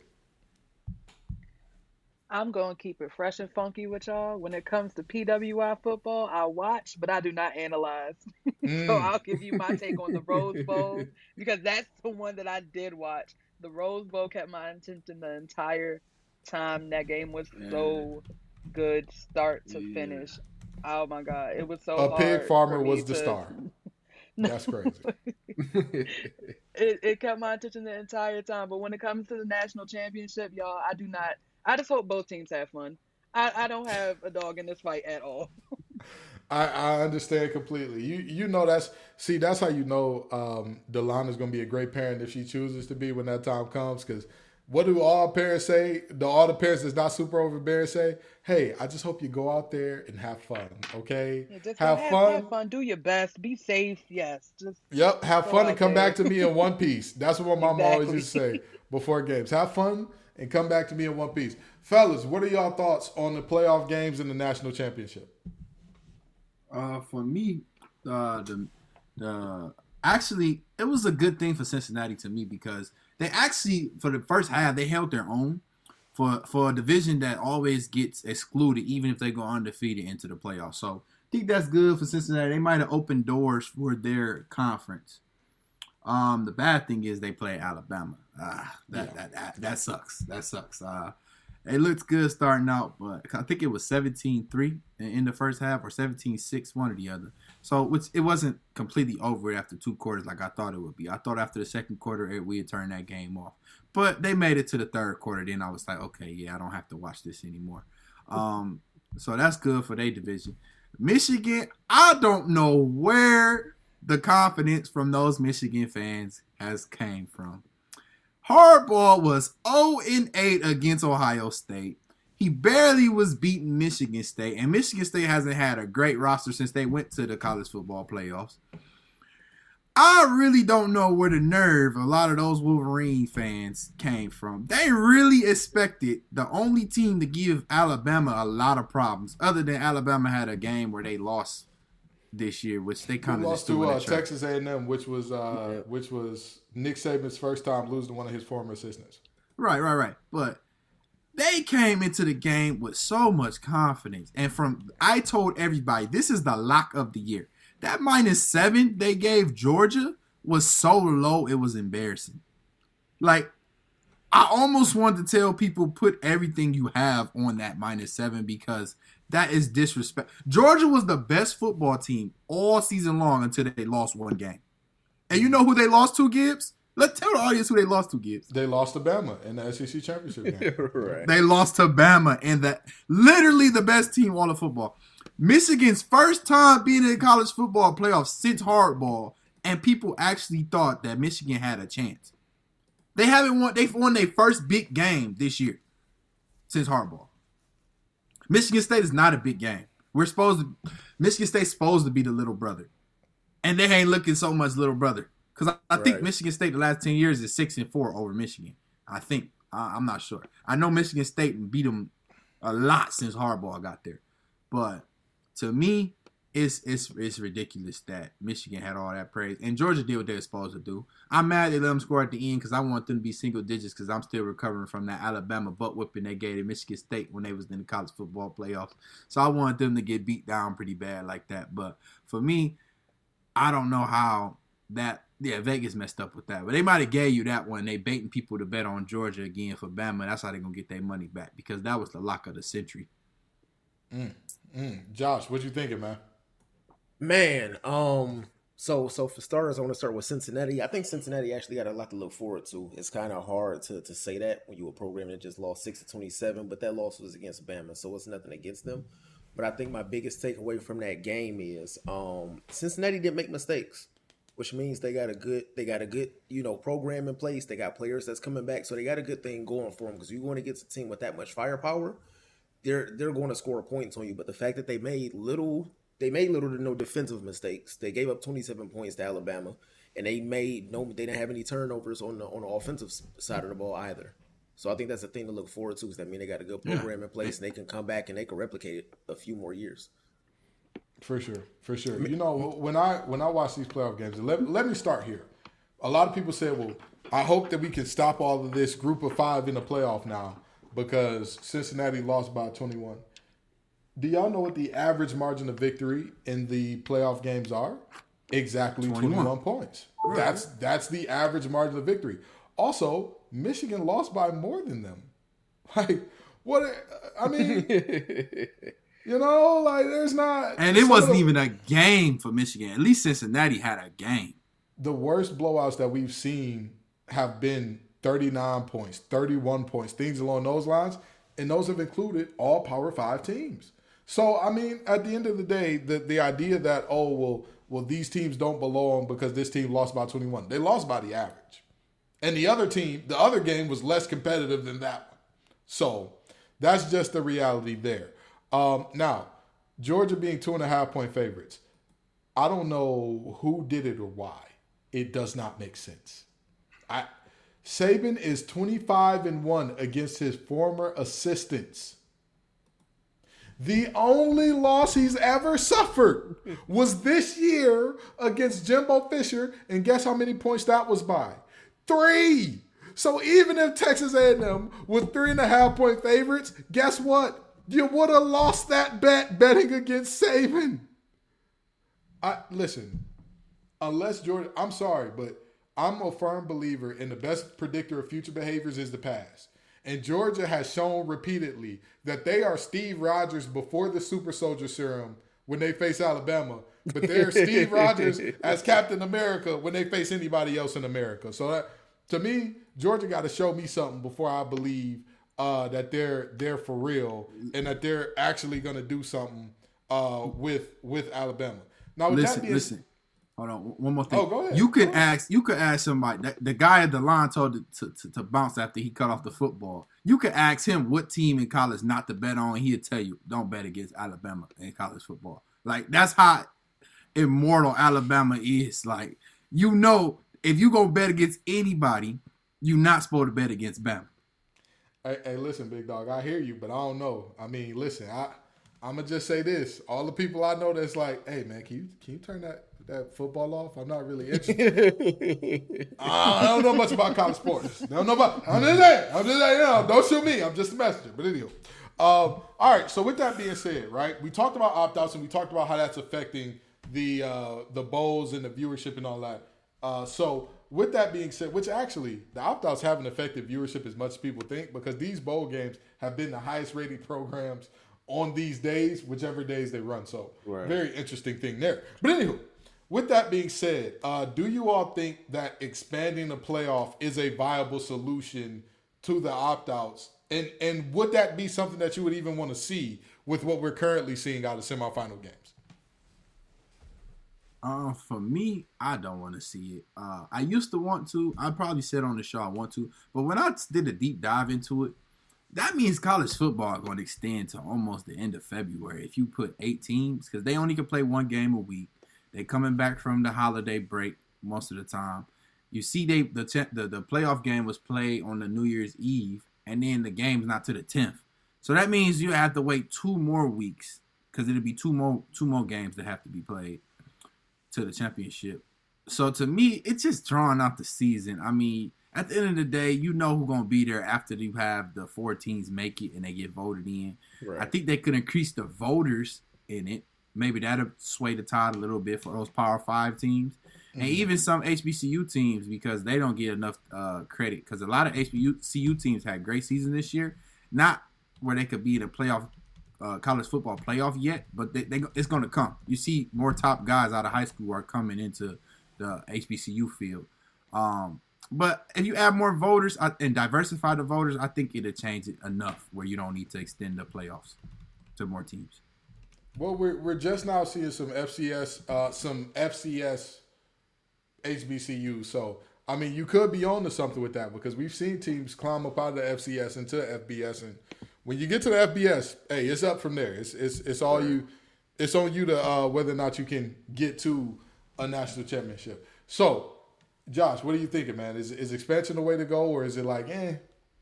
I'm going to keep it fresh and funky with y'all. When it comes to PWI football, I watch, but I do not analyze. so Mm. I'll give you my take on the Rose Bowl because that's the one that I did watch. The Rose Bowl kept my attention the entire time. That game was so good, start to Yeah. finish. Oh my god, it was so. A pig farmer for me was the star. That's crazy. it, it kept my attention the entire time. But when it comes to the national championship, y'all, I do not. I just hope both teams have fun. I, I don't have a dog in this fight at all. I, I understand completely. You you know that's see that's how you know um, Delana's gonna be a great parent if she chooses to be when that time comes. Because what do all parents say? The all the parents that's not super overbearing say, "Hey, I just hope you go out there and have fun. Okay, Yeah, have, have, fun. have fun. Do your best. Be safe. Yes. Just Yep, have fun and come there. back to me in one piece. That's what my mom always used to say before games. Have fun and come back to me in one piece. Fellas, what are y'all thoughts on the playoff games and the national championship? Uh, for me, uh, the the actually it was a good thing for Cincinnati to me because they actually for the first half they held their own for for a division that always gets excluded even if they go undefeated into the playoffs. So I think that's good for Cincinnati. They might have opened doors for their conference. Um, the bad thing is they play Alabama. Ah, that, that that that sucks. That sucks. Uh, it looks good starting out, but I think it was 17-3 in- in the first half or 17-6, one or the other. So it wasn't completely over after two quarters like I thought it would be. I thought after the second quarter we had turned that game off. But they made it to the third quarter. Then I was like, okay, yeah, I don't have to watch this anymore. Um, so that's good for their division. Michigan, I don't know where the confidence from those Michigan fans has came from. Harbaugh was 0 8 against Ohio State. He barely was beating Michigan State, and Michigan State hasn't had a great roster since they went to the college football playoffs. I really don't know where the nerve a lot of those Wolverine fans came from. They really expected the only team to give Alabama a lot of problems, other than Alabama had a game where they lost this year, which they kind of lost to uh, Texas A&M, which was uh, yeah. which was Nick Saban's first time losing to one of his former assistants. Right, right, right. But they came into the game with so much confidence, and from I told everybody this is the lock of the year. That minus seven they gave Georgia was so low it was embarrassing. Like I almost wanted to tell people put everything you have on that minus seven because that is disrespect. Georgia was the best football team all season long until they lost one game. And you know who they lost to, Gibbs? Let's tell the audience who they lost to, Gibbs. They lost to Bama in the SEC championship game. right. They lost to Bama and that literally the best team all of football. Michigan's first time being in college football playoff since Harbaugh, and people actually thought that Michigan had a chance. They haven't won. They've won their first big game this year since Harbaugh. Michigan State is not a big game. We're supposed to. Michigan State's supposed to be the little brother, and they ain't looking so much little brother. Because I, I right. think Michigan State the last ten years is six and four over Michigan. I think I, I'm not sure. I know Michigan State beat them a lot since Harbaugh got there, but to me, it's it's it's ridiculous that Michigan had all that praise and Georgia did what they were supposed to do. I'm mad they let them score at the end because I want them to be single digits because I'm still recovering from that Alabama butt whipping they gave to Michigan State when they was in the college football playoffs. So I want them to get beat down pretty bad like that. But for me, I don't know how that yeah Vegas messed up with that, but they might have gave you that one. They baiting people to bet on Georgia again for Bama. That's how they gonna get their money back because that was the lock of the century. Mm. Mm. Josh, what you thinking, man? Man, um, so so for starters, I want to start with Cincinnati. I think Cincinnati actually got a lot to look forward to. It's kind of hard to, to say that when you were a program that just lost six to twenty seven, but that loss was against Bama, so it's nothing against them. But I think my biggest takeaway from that game is um, Cincinnati didn't make mistakes, which means they got a good they got a good you know program in place. They got players that's coming back, so they got a good thing going for them. Because you want to get a team with that much firepower, they're they're going to score points on you. But the fact that they made little they made little to no defensive mistakes. They gave up 27 points to Alabama, and they made no they didn't have any turnovers on the on the offensive side of the ball either. So I think that's the thing to look forward to. Is that mean they got a good program yeah. in place and they can come back and they can replicate it a few more years. For sure, for sure. You know, when I when I watch these playoff games, let let me start here. A lot of people say, "Well, I hope that we can stop all of this group of five in the playoff now." because Cincinnati lost by 21. Do y'all know what the average margin of victory in the playoff games are? Exactly 21, 21 points. Right. That's that's the average margin of victory. Also, Michigan lost by more than them. Like what I mean, you know, like there's not And it wasn't even a game for Michigan. At least Cincinnati had a game. The worst blowouts that we've seen have been 39 points, 31 points, things along those lines. And those have included all Power Five teams. So, I mean, at the end of the day, the, the idea that, oh, well, well, these teams don't belong because this team lost by 21. They lost by the average. And the other team, the other game was less competitive than that one. So that's just the reality there. Um, now, Georgia being two and a half point favorites, I don't know who did it or why. It does not make sense. I Saban is 25 and 1 against his former assistants. The only loss he's ever suffered was this year against Jimbo Fisher, and guess how many points that was by? Three. So even if Texas A&M was three and a half point favorites, guess what? You would have lost that bet betting against Saban. I listen. Unless Jordan, I'm sorry, but I'm a firm believer in the best predictor of future behaviors is the past. And Georgia has shown repeatedly that they are Steve Rogers before the super soldier serum when they face Alabama, but they're Steve Rogers as Captain America when they face anybody else in America. So that, to me, Georgia got to show me something before I believe uh, that they're they're for real and that they're actually going to do something uh, with with Alabama. Now, with listen, that being, listen, Hold on, one more thing. Oh, go ahead. You could ask. You could ask somebody. The, the guy at the line told to, to, to, bounce after he cut off the football. You could ask him what team in college not to bet on. He'd tell you, don't bet against Alabama in college football. Like that's how immortal Alabama is. Like you know, if you go bet against anybody, you're not supposed to bet against Bama. Hey, hey, listen, big dog. I hear you, but I don't know. I mean, listen, I I'm gonna just say this: all the people I know that's like, hey, man, can you can you turn that that football off? I'm not really interested. I don't know much about college sports. I Don't know about. I'm just saying. I'm just saying. You know, don't shoot me. I'm just a messenger. But anyway, um, all right. So with that being said, right, we talked about opt outs and we talked about how that's affecting the uh, the bowls and the viewership and all that. Uh, so with that being said, which actually the opt outs haven't affected viewership as much as people think because these bowl games have been the highest rated programs on these days, whichever days they run. So very interesting thing there. But anywho, with that being said, uh, do you all think that expanding the playoff is a viable solution to the opt outs? And and would that be something that you would even want to see with what we're currently seeing out of semifinal games? Uh, for me, I don't want to see it. Uh, I used to want to. I probably said on the show I want to, but when I did a deep dive into it, that means college football is going to extend to almost the end of February. If you put eight teams, because they only can play one game a week, they coming back from the holiday break most of the time. You see, they the te- the the playoff game was played on the New Year's Eve, and then the game's not to the tenth. So that means you have to wait two more weeks because it'll be two more two more games that have to be played to the championship. So to me, it's just drawing out the season. I mean, at the end of the day, you know who's gonna be there after you have the four teams make it and they get voted in. Right. I think they could increase the voters in it. Maybe that'll sway the tide a little bit for those Power Five teams, and even some HBCU teams because they don't get enough uh, credit. Because a lot of HBCU teams had great season this year, not where they could be in a playoff uh, college football playoff yet, but they, they, it's going to come. You see more top guys out of high school are coming into the HBCU field. Um, but if you add more voters uh, and diversify the voters, I think it'll change it enough where you don't need to extend the playoffs to more teams. Well, we're we're just now seeing some FCS, uh, some FCS HBCU. So I mean, you could be on to something with that because we've seen teams climb up out of the FCS into FBS, and when you get to the FBS, hey, it's up from there. It's it's it's all you. It's on you to uh, whether or not you can get to a national championship. So, Josh, what are you thinking, man? Is is expansion the way to go, or is it like, eh,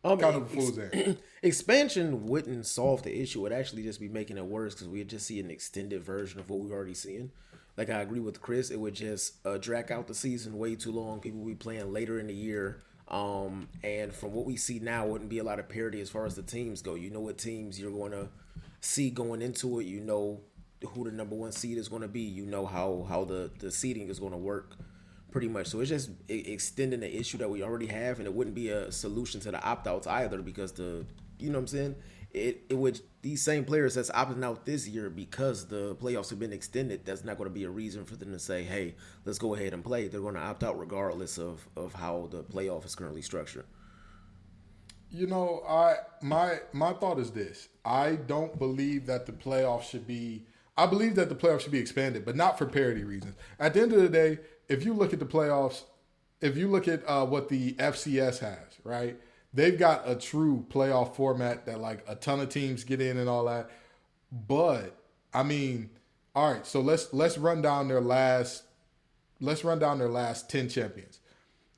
Um, kind of ex- fools expansion wouldn't solve the issue. It would actually just be making it worse because we'd just see an extended version of what we're already seeing. Like I agree with Chris, it would just uh, drag out the season way too long. People would be playing later in the year. Um, and from what we see now, wouldn't be a lot of parity as far as the teams go. You know what teams you're going to see going into it. You know who the number one seed is going to be. You know how how the the seeding is going to work pretty much. So it's just extending the issue that we already have, and it wouldn't be a solution to the opt outs either because the you know what I'm saying. It it would these same players that's opting out this year because the playoffs have been extended. That's not going to be a reason for them to say, "Hey, let's go ahead and play." They're going to opt out regardless of of how the playoff is currently structured. You know, I my my thought is this. I don't believe that the playoffs should be I believe that the playoffs should be expanded, but not for parity reasons. At the end of the day, if you look at the playoffs, if you look at uh, what the FCS has, right? They've got a true playoff format that like a ton of teams get in and all that. But I mean, all right, so let's let's run down their last let's run down their last 10 champions.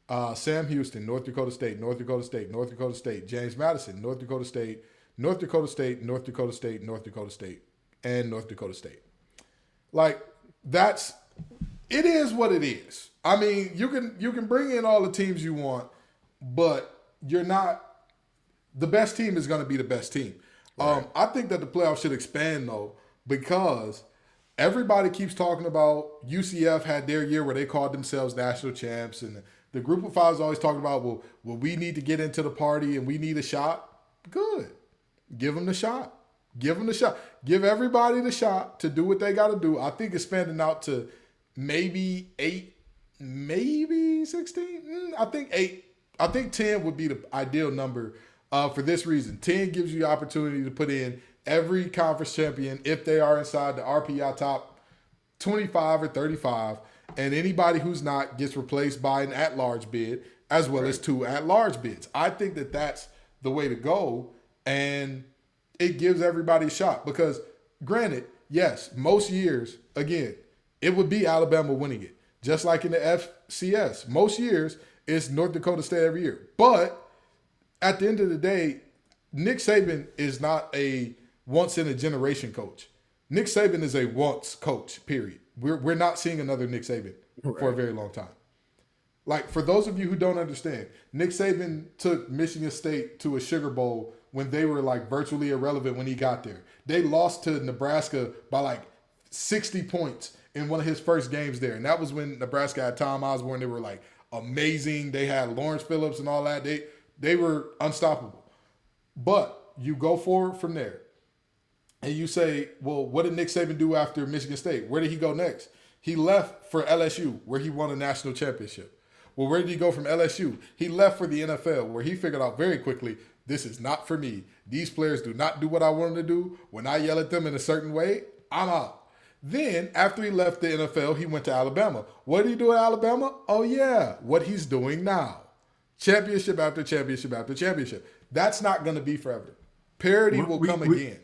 Uh, Sam Houston, North Dakota State, North Dakota State, North Dakota State. James Madison, North Dakota State, North Dakota State, North Dakota State, North Dakota State, and North Dakota State. Like that's it is what it is. I mean, you can you can bring in all the teams you want, but you're not the best team is going to be the best team. Um, I think that the playoffs should expand though because everybody keeps talking about UCF had their year where they called themselves national champs, and the group of five is always talking about well, well, we need to get into the party and we need a shot. Good, give them the shot. Give them the shot. Give everybody the shot to do what they got to do. I think expanding out to maybe eight, maybe sixteen. Mm, I think eight. I think ten would be the ideal number uh, for this reason. Ten gives you the opportunity to put in every conference champion if they are inside the RPI top 25 or 35 and anybody who's not gets replaced by an at-large bid as well as two at-large bids. I think that that's the way to go, and it gives everybody a shot because, granted, yes, most years again it would be Alabama winning it, just like in the FCS. Most years it's North Dakota State every year, but at the end of the day, Nick Saban is not a once in a generation coach. Nick Saban is a once coach, period. We're, we're not seeing another Nick Saban for a very long time. Like, for those of you who don't understand, Nick Saban took Michigan State to a Sugar Bowl when they were like virtually irrelevant when he got there. They lost to Nebraska by like 60 points in one of his first games there. And that was when Nebraska had Tom Osborne. They were like amazing. They had Lawrence Phillips and all that. They they were unstoppable. But you go forward from there and you say, well, what did Nick Saban do after Michigan State? Where did he go next? He left for LSU, where he won a national championship. Well, where did he go from LSU? He left for the NFL, where he figured out very quickly this is not for me. These players do not do what I want them to do. When I yell at them in a certain way, I'm out. Then, after he left the NFL, he went to Alabama. What did he do at Alabama? Oh, yeah, what he's doing now. Championship after championship after championship. That's not going to be forever. Parity will We- come we- again.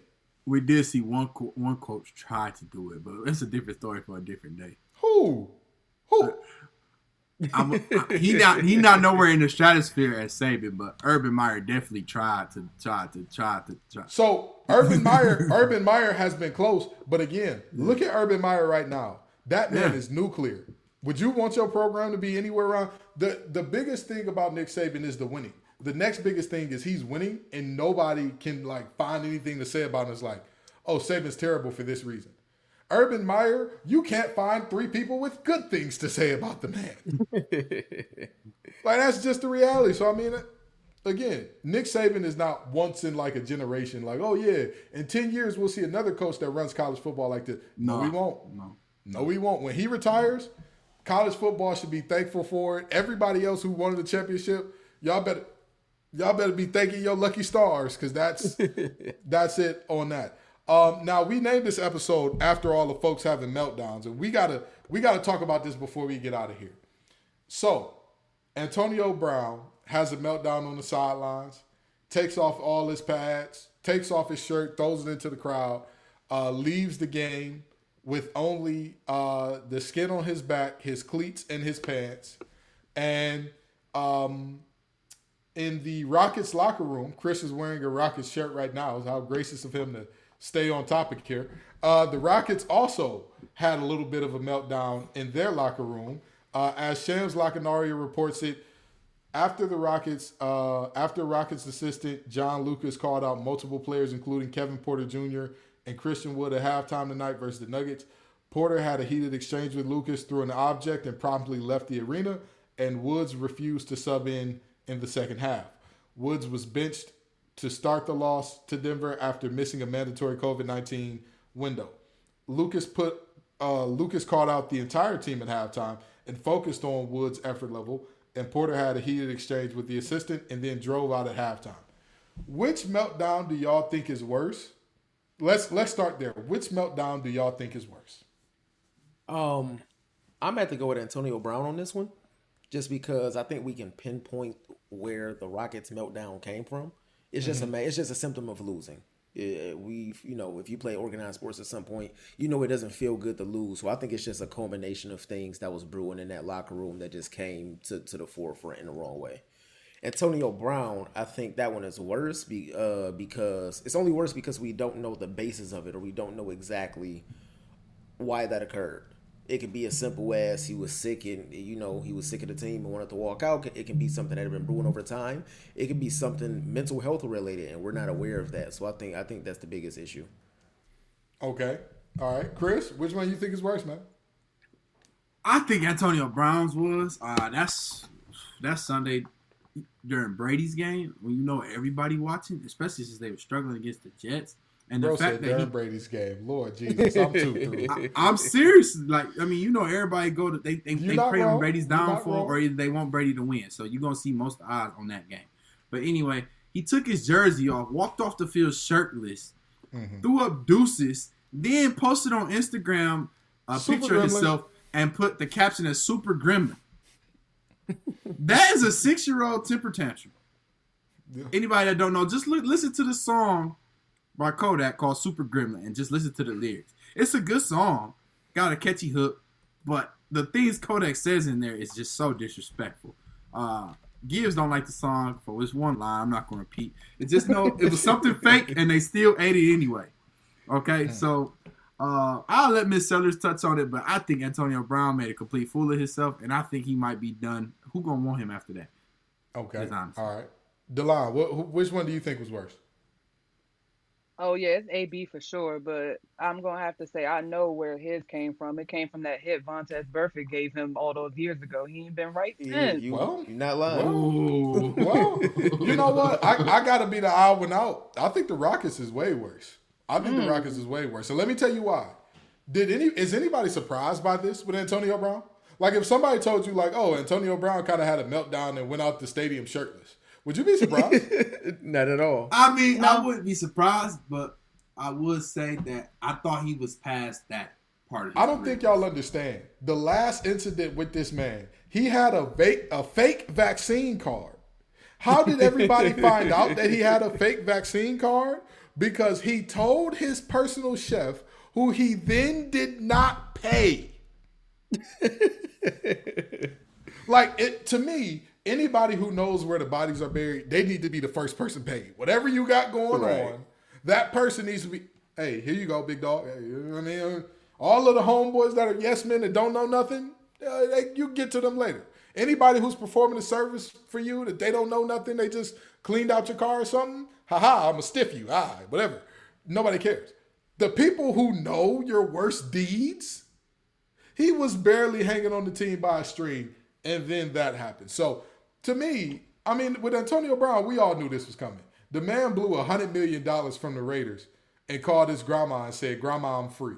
We did see one one coach try to do it, but it's a different story for a different day. Who? Who? Uh, I'm I- he not he not nowhere in the stratosphere as Saban, but Urban Meyer definitely tried to try to try to try. So Urban Meyer, Urban Meyer has been close, but again, look at Urban Meyer right now. That man Yeah. is nuclear. Would you want your program to be anywhere around? The the biggest thing about Nick Saban is the winning. The next biggest thing is he's winning, and nobody can like find anything to say about him. It's like, oh, Saban's terrible for this reason. Urban Meyer, you can't find three people with good things to say about the man. like that's just the reality. So I mean, again, Nick Saban is not once in like a generation. Like, oh yeah, in ten years we'll see another coach that runs college football like this. No, we won't. No. No, we won't. When he retires, college football should be thankful for it. Everybody else who won the championship, y'all better, y'all better be thanking your lucky stars because that's that's it on that. Um, now we named this episode after all the folks having meltdowns, and we gotta we gotta talk about this before we get out of here. So, Antonio Brown has a meltdown on the sidelines, takes off all his pads, takes off his shirt, throws it into the crowd, uh, leaves the game with only uh, the skin on his back, his cleats, and his pants. And um, in the Rockets locker room, Chris is wearing a Rockets shirt right now. How gracious of him to stay on topic here. Uh, the Rockets also had a little bit of a meltdown in their locker room. Uh, as Shams Charania reports it, after the Rockets, uh, after Rockets assistant John Lucas called out multiple players, including Kevin Porter Jr. and Christian Wood at halftime tonight versus the Nuggets, Porter had a heated exchange with Lucas through an object and promptly left the arena, and Woods refused to sub in in the second half. Woods was benched to start the loss to Denver after missing a mandatory COVID 19 window. Lucas put uh, Lucas called out the entire team at halftime and focused on Woods' effort level, and Porter had a heated exchange with the assistant and then drove out at halftime. Which meltdown do y'all think is worse? Let's let's start there. Which meltdown do y'all think is worse? Um, I'm at to go with Antonio Brown on this one, just because I think we can pinpoint where the Rockets meltdown came from. It's just a ma- it's just a symptom of losing. We you know if you play organized sports at some point, you know it doesn't feel good to lose. So I think it's just a culmination of things that was brewing in that locker room that just came to, to the forefront in the wrong way. Antonio Brown, I think that one is worse be, uh, because it's only worse because we don't know the basis of it or we don't know exactly why that occurred. It could be as simple as he was sick and you know he was sick of the team and wanted to walk out. It can be something that had been brewing over time. It could be something mental health related, and we're not aware of that. So I think I think that's the biggest issue. Okay. All right. Chris, which one you think is worse, man? I think Antonio Brown's was. Uh, that's that's Sunday during Brady's game when you know everybody watching, especially since they were struggling against the Jets. And the Bro fact said that he Brady's game. Lord Jesus, I'm too. I, I'm serious. Like, I mean, you know, everybody go to they they, they pray wrong. on Brady's downfall, or either they want Brady to win. So you're gonna see most of the odds on that game. But anyway, he took his jersey off, walked off the field shirtless, Mm-hmm. threw up deuces, then posted on Instagram a Super picture of himself and put the caption as Super Gremlin. that is a six year old temper tantrum. Yeah. Anybody that don't know, just li- listen to the song by Kodak called Super Gremlin and just listen to the lyrics. It's a good song, got a catchy hook, but the things Kodak says in there is just so disrespectful. Uh, Gibbs don't like the song for this one line. I'm not going to repeat. It just know it was something fake, and they still ate it anyway. Okay, so uh, I'll let Miss Sellers touch on it, but I think Antonio Brown made a complete fool of himself, and I think he might be done. Who gonna want him after that? Okay. All right. Delon, what, who- which one do you think was worse? Oh yeah, it's AB for sure, but I'm gonna have to say I know where his came from. It came from that hit Vontaze Burfict gave him all those years ago. He ain't been right You, since. you, Well, you're not lying. Ooh. Well, you know what? I, I got to be the odd one out. I think the Rockets is way worse. I think the hmm. Rockets is way worse. So let me tell you why. Did any is anybody surprised by this with Antonio Brown? Like if somebody told you like, oh, Antonio Brown kind of had a meltdown and went out the stadium shirtless, would you be surprised? not at all. I mean, I wouldn't be surprised, but I would say that I thought he was past that part of his I don't career. think y'all understand. The last incident with this man, he had a fake a fake vaccine card. How did everybody find out that he had a fake vaccine card? Because he told his personal chef, who he then did not pay. like it to me, anybody who knows where the bodies are buried, they need to be the first person paid. Whatever you got going Right. on, that person needs to be. Hey, here you go, big dog. Hey, you know I mean, all of the homeboys that are yes men that don't know nothing, uh, they, you get to them later. Anybody who's performing a service for you that they don't know nothing, they just cleaned out your car or something. Haha, I'm gonna stiff you. Ah, whatever. Nobody cares. The people who know your worst deeds, he was barely hanging on the team by a string, and then that happened. So, to me, I mean, with Antonio Brown, we all knew this was coming. The man blew a hundred million dollars from the Raiders and called his grandma and said, "Grandma, I'm free."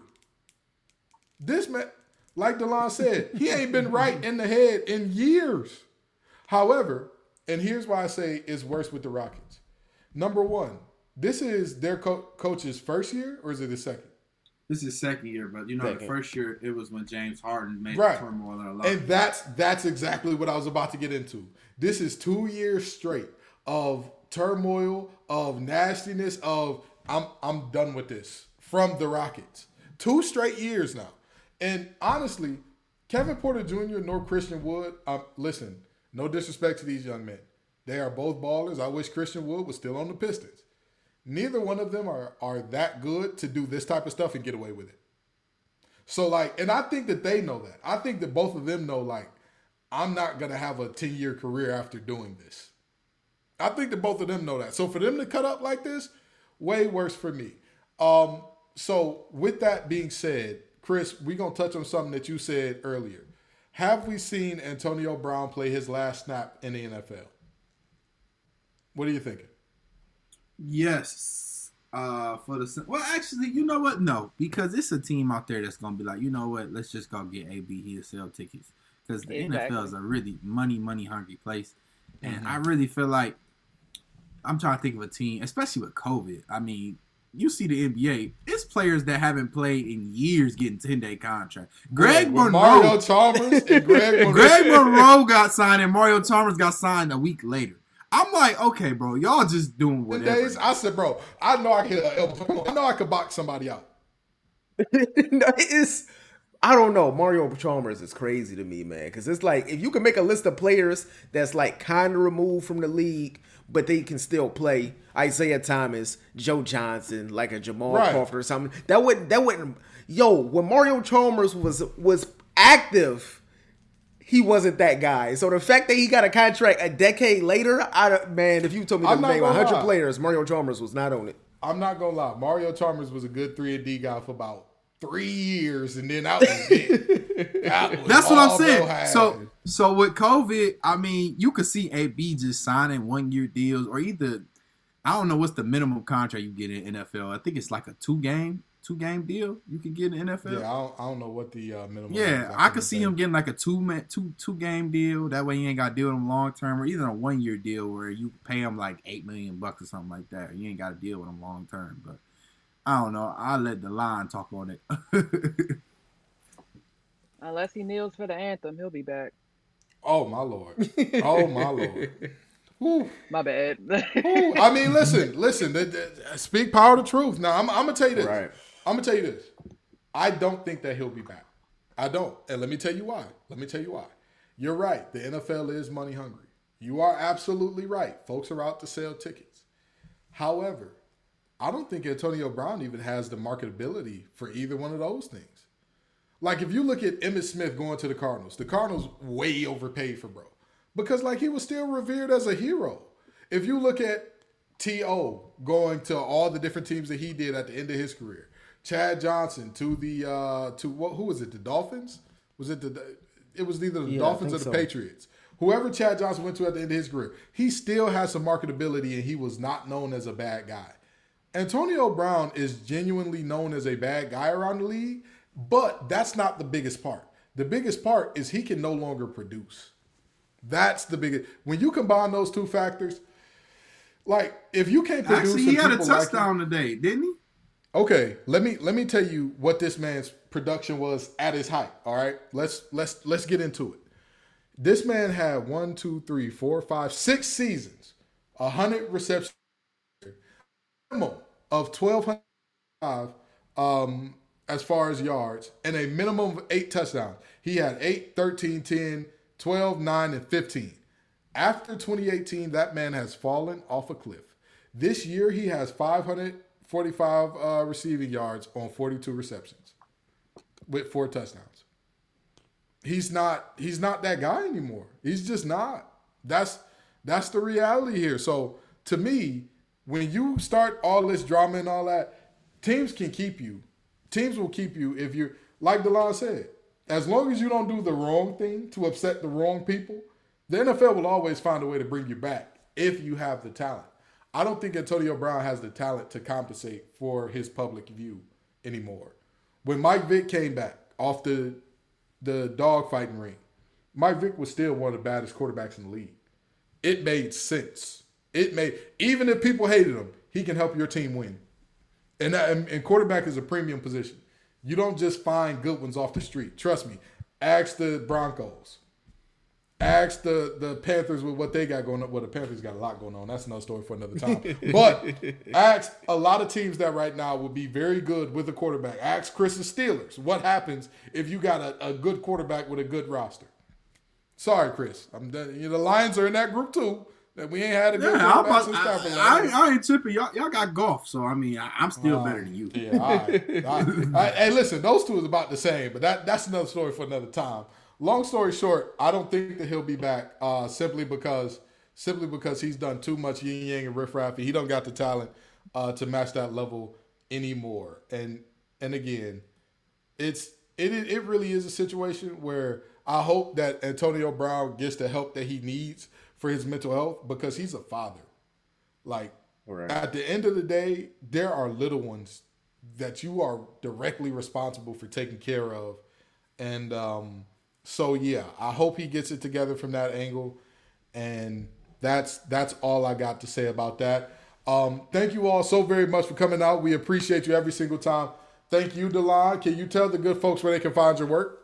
This man, like Delon said, he ain't been right in the head in years. However, and here's why I say it's worse with the Rockets. Number one, this is their co- coach's first year, or is it his second? This is second year, but you know, the first year it was when James Harden made Right. turmoil in a lot. And that's that's exactly what I was about to get into. This is two years straight of turmoil, of nastiness, of I'm I'm done with this from the Rockets. Two straight years now. And honestly, Kevin Porter Jr. nor Christian Wood, um, listen, no disrespect to these young men. They are both ballers. I wish Christian Wood was still on the Pistons. Neither one of them are are that good to do this type of stuff and get away with it. So like, and I think that they know that. I think that both of them know like, I'm not gonna have a 10 year career after doing this. I think that both of them know that. So for them to cut up like this, way worse for me. Um, so with that being said, Chris, we're gonna touch on something that you said earlier. Have we seen Antonio Brown play his last snap in the NFL? What are you thinking? Yes. Uh, for the well, actually, you know what? No, because it's a team out there that's gonna be like, you know what? Let's just go get AB. He'll sell tickets because the Exactly. NFL is a really money, money hungry place, and Mm-hmm. I really feel like I'm trying to think of a team, especially with COVID. I mean, you see the NBA, it's players that haven't played in years getting ten day contract. Greg With Monroe, Mario Chalmers and Greg Monroe. Greg Monroe got signed, and Mario Chalmers got signed a week later. I'm like, okay, bro, y'all just doing The whatever. days, I said, bro, I know I can uh, I know I could box somebody out. no, it's I don't know. Mario Chalmers is crazy to me, man. Because it's like if you can make a list of players that's like kind of removed from the league, but they can still play. Isaiah Thomas, Joe Johnson, like a Jamal Right. Crawford or something. That wouldn't. That wouldn't. Yo, when Mario Chalmers was was active, he wasn't that guy. So the fact that he got a contract a decade later, I don't- man, if you told me to name hundred lie. players, Mario Chalmers was not on it. I'm not gonna lie. Mario Chalmers was a good three and D guy for about three years, and then that was it. That was That's what I'm saying. So, so with COVID, I mean, you could see AB just signing one year deals, or either I don't know what's the minimum contract you get in NFL. I think it's like a two game, two game deal you can get in NFL. yeah, I don't, I don't know what the uh, minimum. Yeah, is. I could see couldn't him getting like a two man, two two game deal. That way, you ain't got to deal with him long term, or even a one year deal where you pay him like eight million bucks or something like that. You ain't got to deal with him long term. But I don't know. I'll let Delon talk on it. Unless he kneels for the anthem, he'll be back. Oh my lord. Oh my lord. Whew. My bad. Whew. I mean, listen, listen. th- th- Speak power of truth. Now, I'm, I'm gonna tell you this. Right. I'm gonna tell you this. I don't think that he'll be back. I don't, and let me tell you why. Let me tell you why. You're right. The NFL is money hungry. You are absolutely right. Folks are out to sell tickets. However, I don't think Antonio Brown even has the marketability for either one of those things. Like if you look at Emmitt Smith going to the Cardinals, the Cardinals way overpaid for bro. Because like he was still revered as a hero. If you look at T.O. going to all the different teams that he did at the end of his career. Chad Johnson to the uh to what who was it? The Dolphins? Was it the it was either the Yeah, Dolphins or the so. Patriots. Whoever Chad Johnson went to at the end of his career, he still has some marketability and he was not known as a bad guy. Antonio Brown is genuinely known as a bad guy around the league, but that's not the biggest part. The biggest part is he can no longer produce. That's the biggest. When you combine those two factors, like if you can't produce, Actually, he had a people like him- touchdown today, didn't he? Okay, let me let me tell you what this man's production was at his height. All right, let's let's let's get into it. This man had one, two, three, four, five, six seasons, a hundred receptions, minimum of twelve hundred five, um, as far as yards, and a minimum of eight touchdowns. He had 8, 13, 10, 12, 9, and 15. After 2018, that man has fallen off a cliff. This year, he has 545 uh, receiving yards on 42 receptions with four touchdowns. He's not he's not that guy anymore. He's just not. That's that's the reality here. So to me, when you start all this drama and all that, teams can keep you. Teams will keep you if you're like Delon said. As long as you don't do the wrong thing to upset the wrong people, the NFL will always find a way to bring you back if you have the talent. I don't think Antonio Brown has the talent to compensate for his public view anymore. When Mike Vick came back off the the dogfighting ring, Mike Vick was still one of the baddest quarterbacks in the league. It made sense. It made even if people hated him, he can help your team win. And, that, and and quarterback is a premium position. You don't just find good ones off the street. Trust me. Ask the Broncos. Ask the the Panthers with what they got going on. Well, the Panthers got a lot going on. That's another story for another time. But ask a lot of teams that right now would be very good with a quarterback. Ask Chris Chris's Steelers. What happens if you got a, a good quarterback with a good roster? Sorry, Chris. I'm done. You know, the Lions are in that group too. That we ain't had a good Yeah, quarterback since I, Stafford I. I ain't tripping. Y'all, y'all got Goff, so I mean, I, I'm still uh, better than you. Yeah. All right. All right. Hey, listen, those two is about the same, but that that's another story for another time. Long story short, I don't think that he'll be back uh, simply because simply because he's done too much yin yang and riff raffy. He don't got the talent uh, to match that level anymore. And and again, it's it it really is a situation where I hope that Antonio Brown gets the help that he needs for his mental health because he's a father. Like Right. at the end of the day, there are little ones that you are directly responsible for taking care of, and um, so yeah, I hope he gets it together from that angle, and that's that's all I got to say about that. Um, thank you all so very much for coming out. We appreciate you every single time. Thank you, Delon. Can you tell the good folks where they can find your work?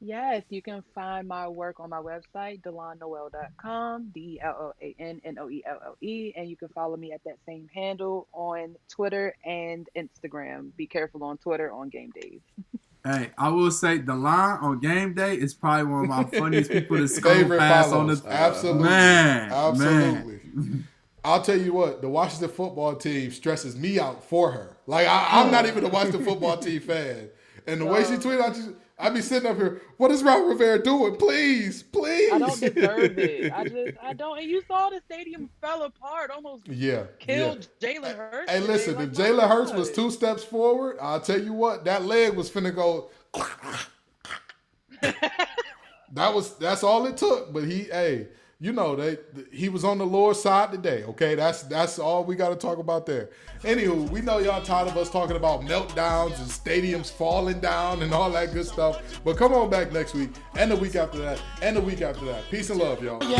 Yes, you can find my work on my website, delonnoel.com, D E L L A N N O E L L E, and you can follow me at that same handle on Twitter and Instagram. Be careful on Twitter on game days. Hey, I will say Delon on game day is probably one of my funniest people to score Favorite pass on follows. the Absolutely. man, Absolutely. man. I'll tell you what, the Washington football team stresses me out for her. Like I, I'm not even a Washington football team fan, and the way she tweeted, I just I be sitting up here. What is Ron Rivera doing? Please, please. I don't deserve it. I just, I don't. And you saw the stadium fell apart, almost Yeah, killed yeah. Jalen Hurts. Hey, listen, Like, if Jalen Hurts was two steps forward, I'll tell you what, that leg was finna go. that was that's all it took. But he, hey, you know, they he was on the lower side today. Okay, that's that's all we got to talk about there. Anywho, we know y'all tired of us talking about meltdowns and stadiums falling down and all that good stuff. But come on back next week and the week after that and the week after that. Peace and love, y'all. You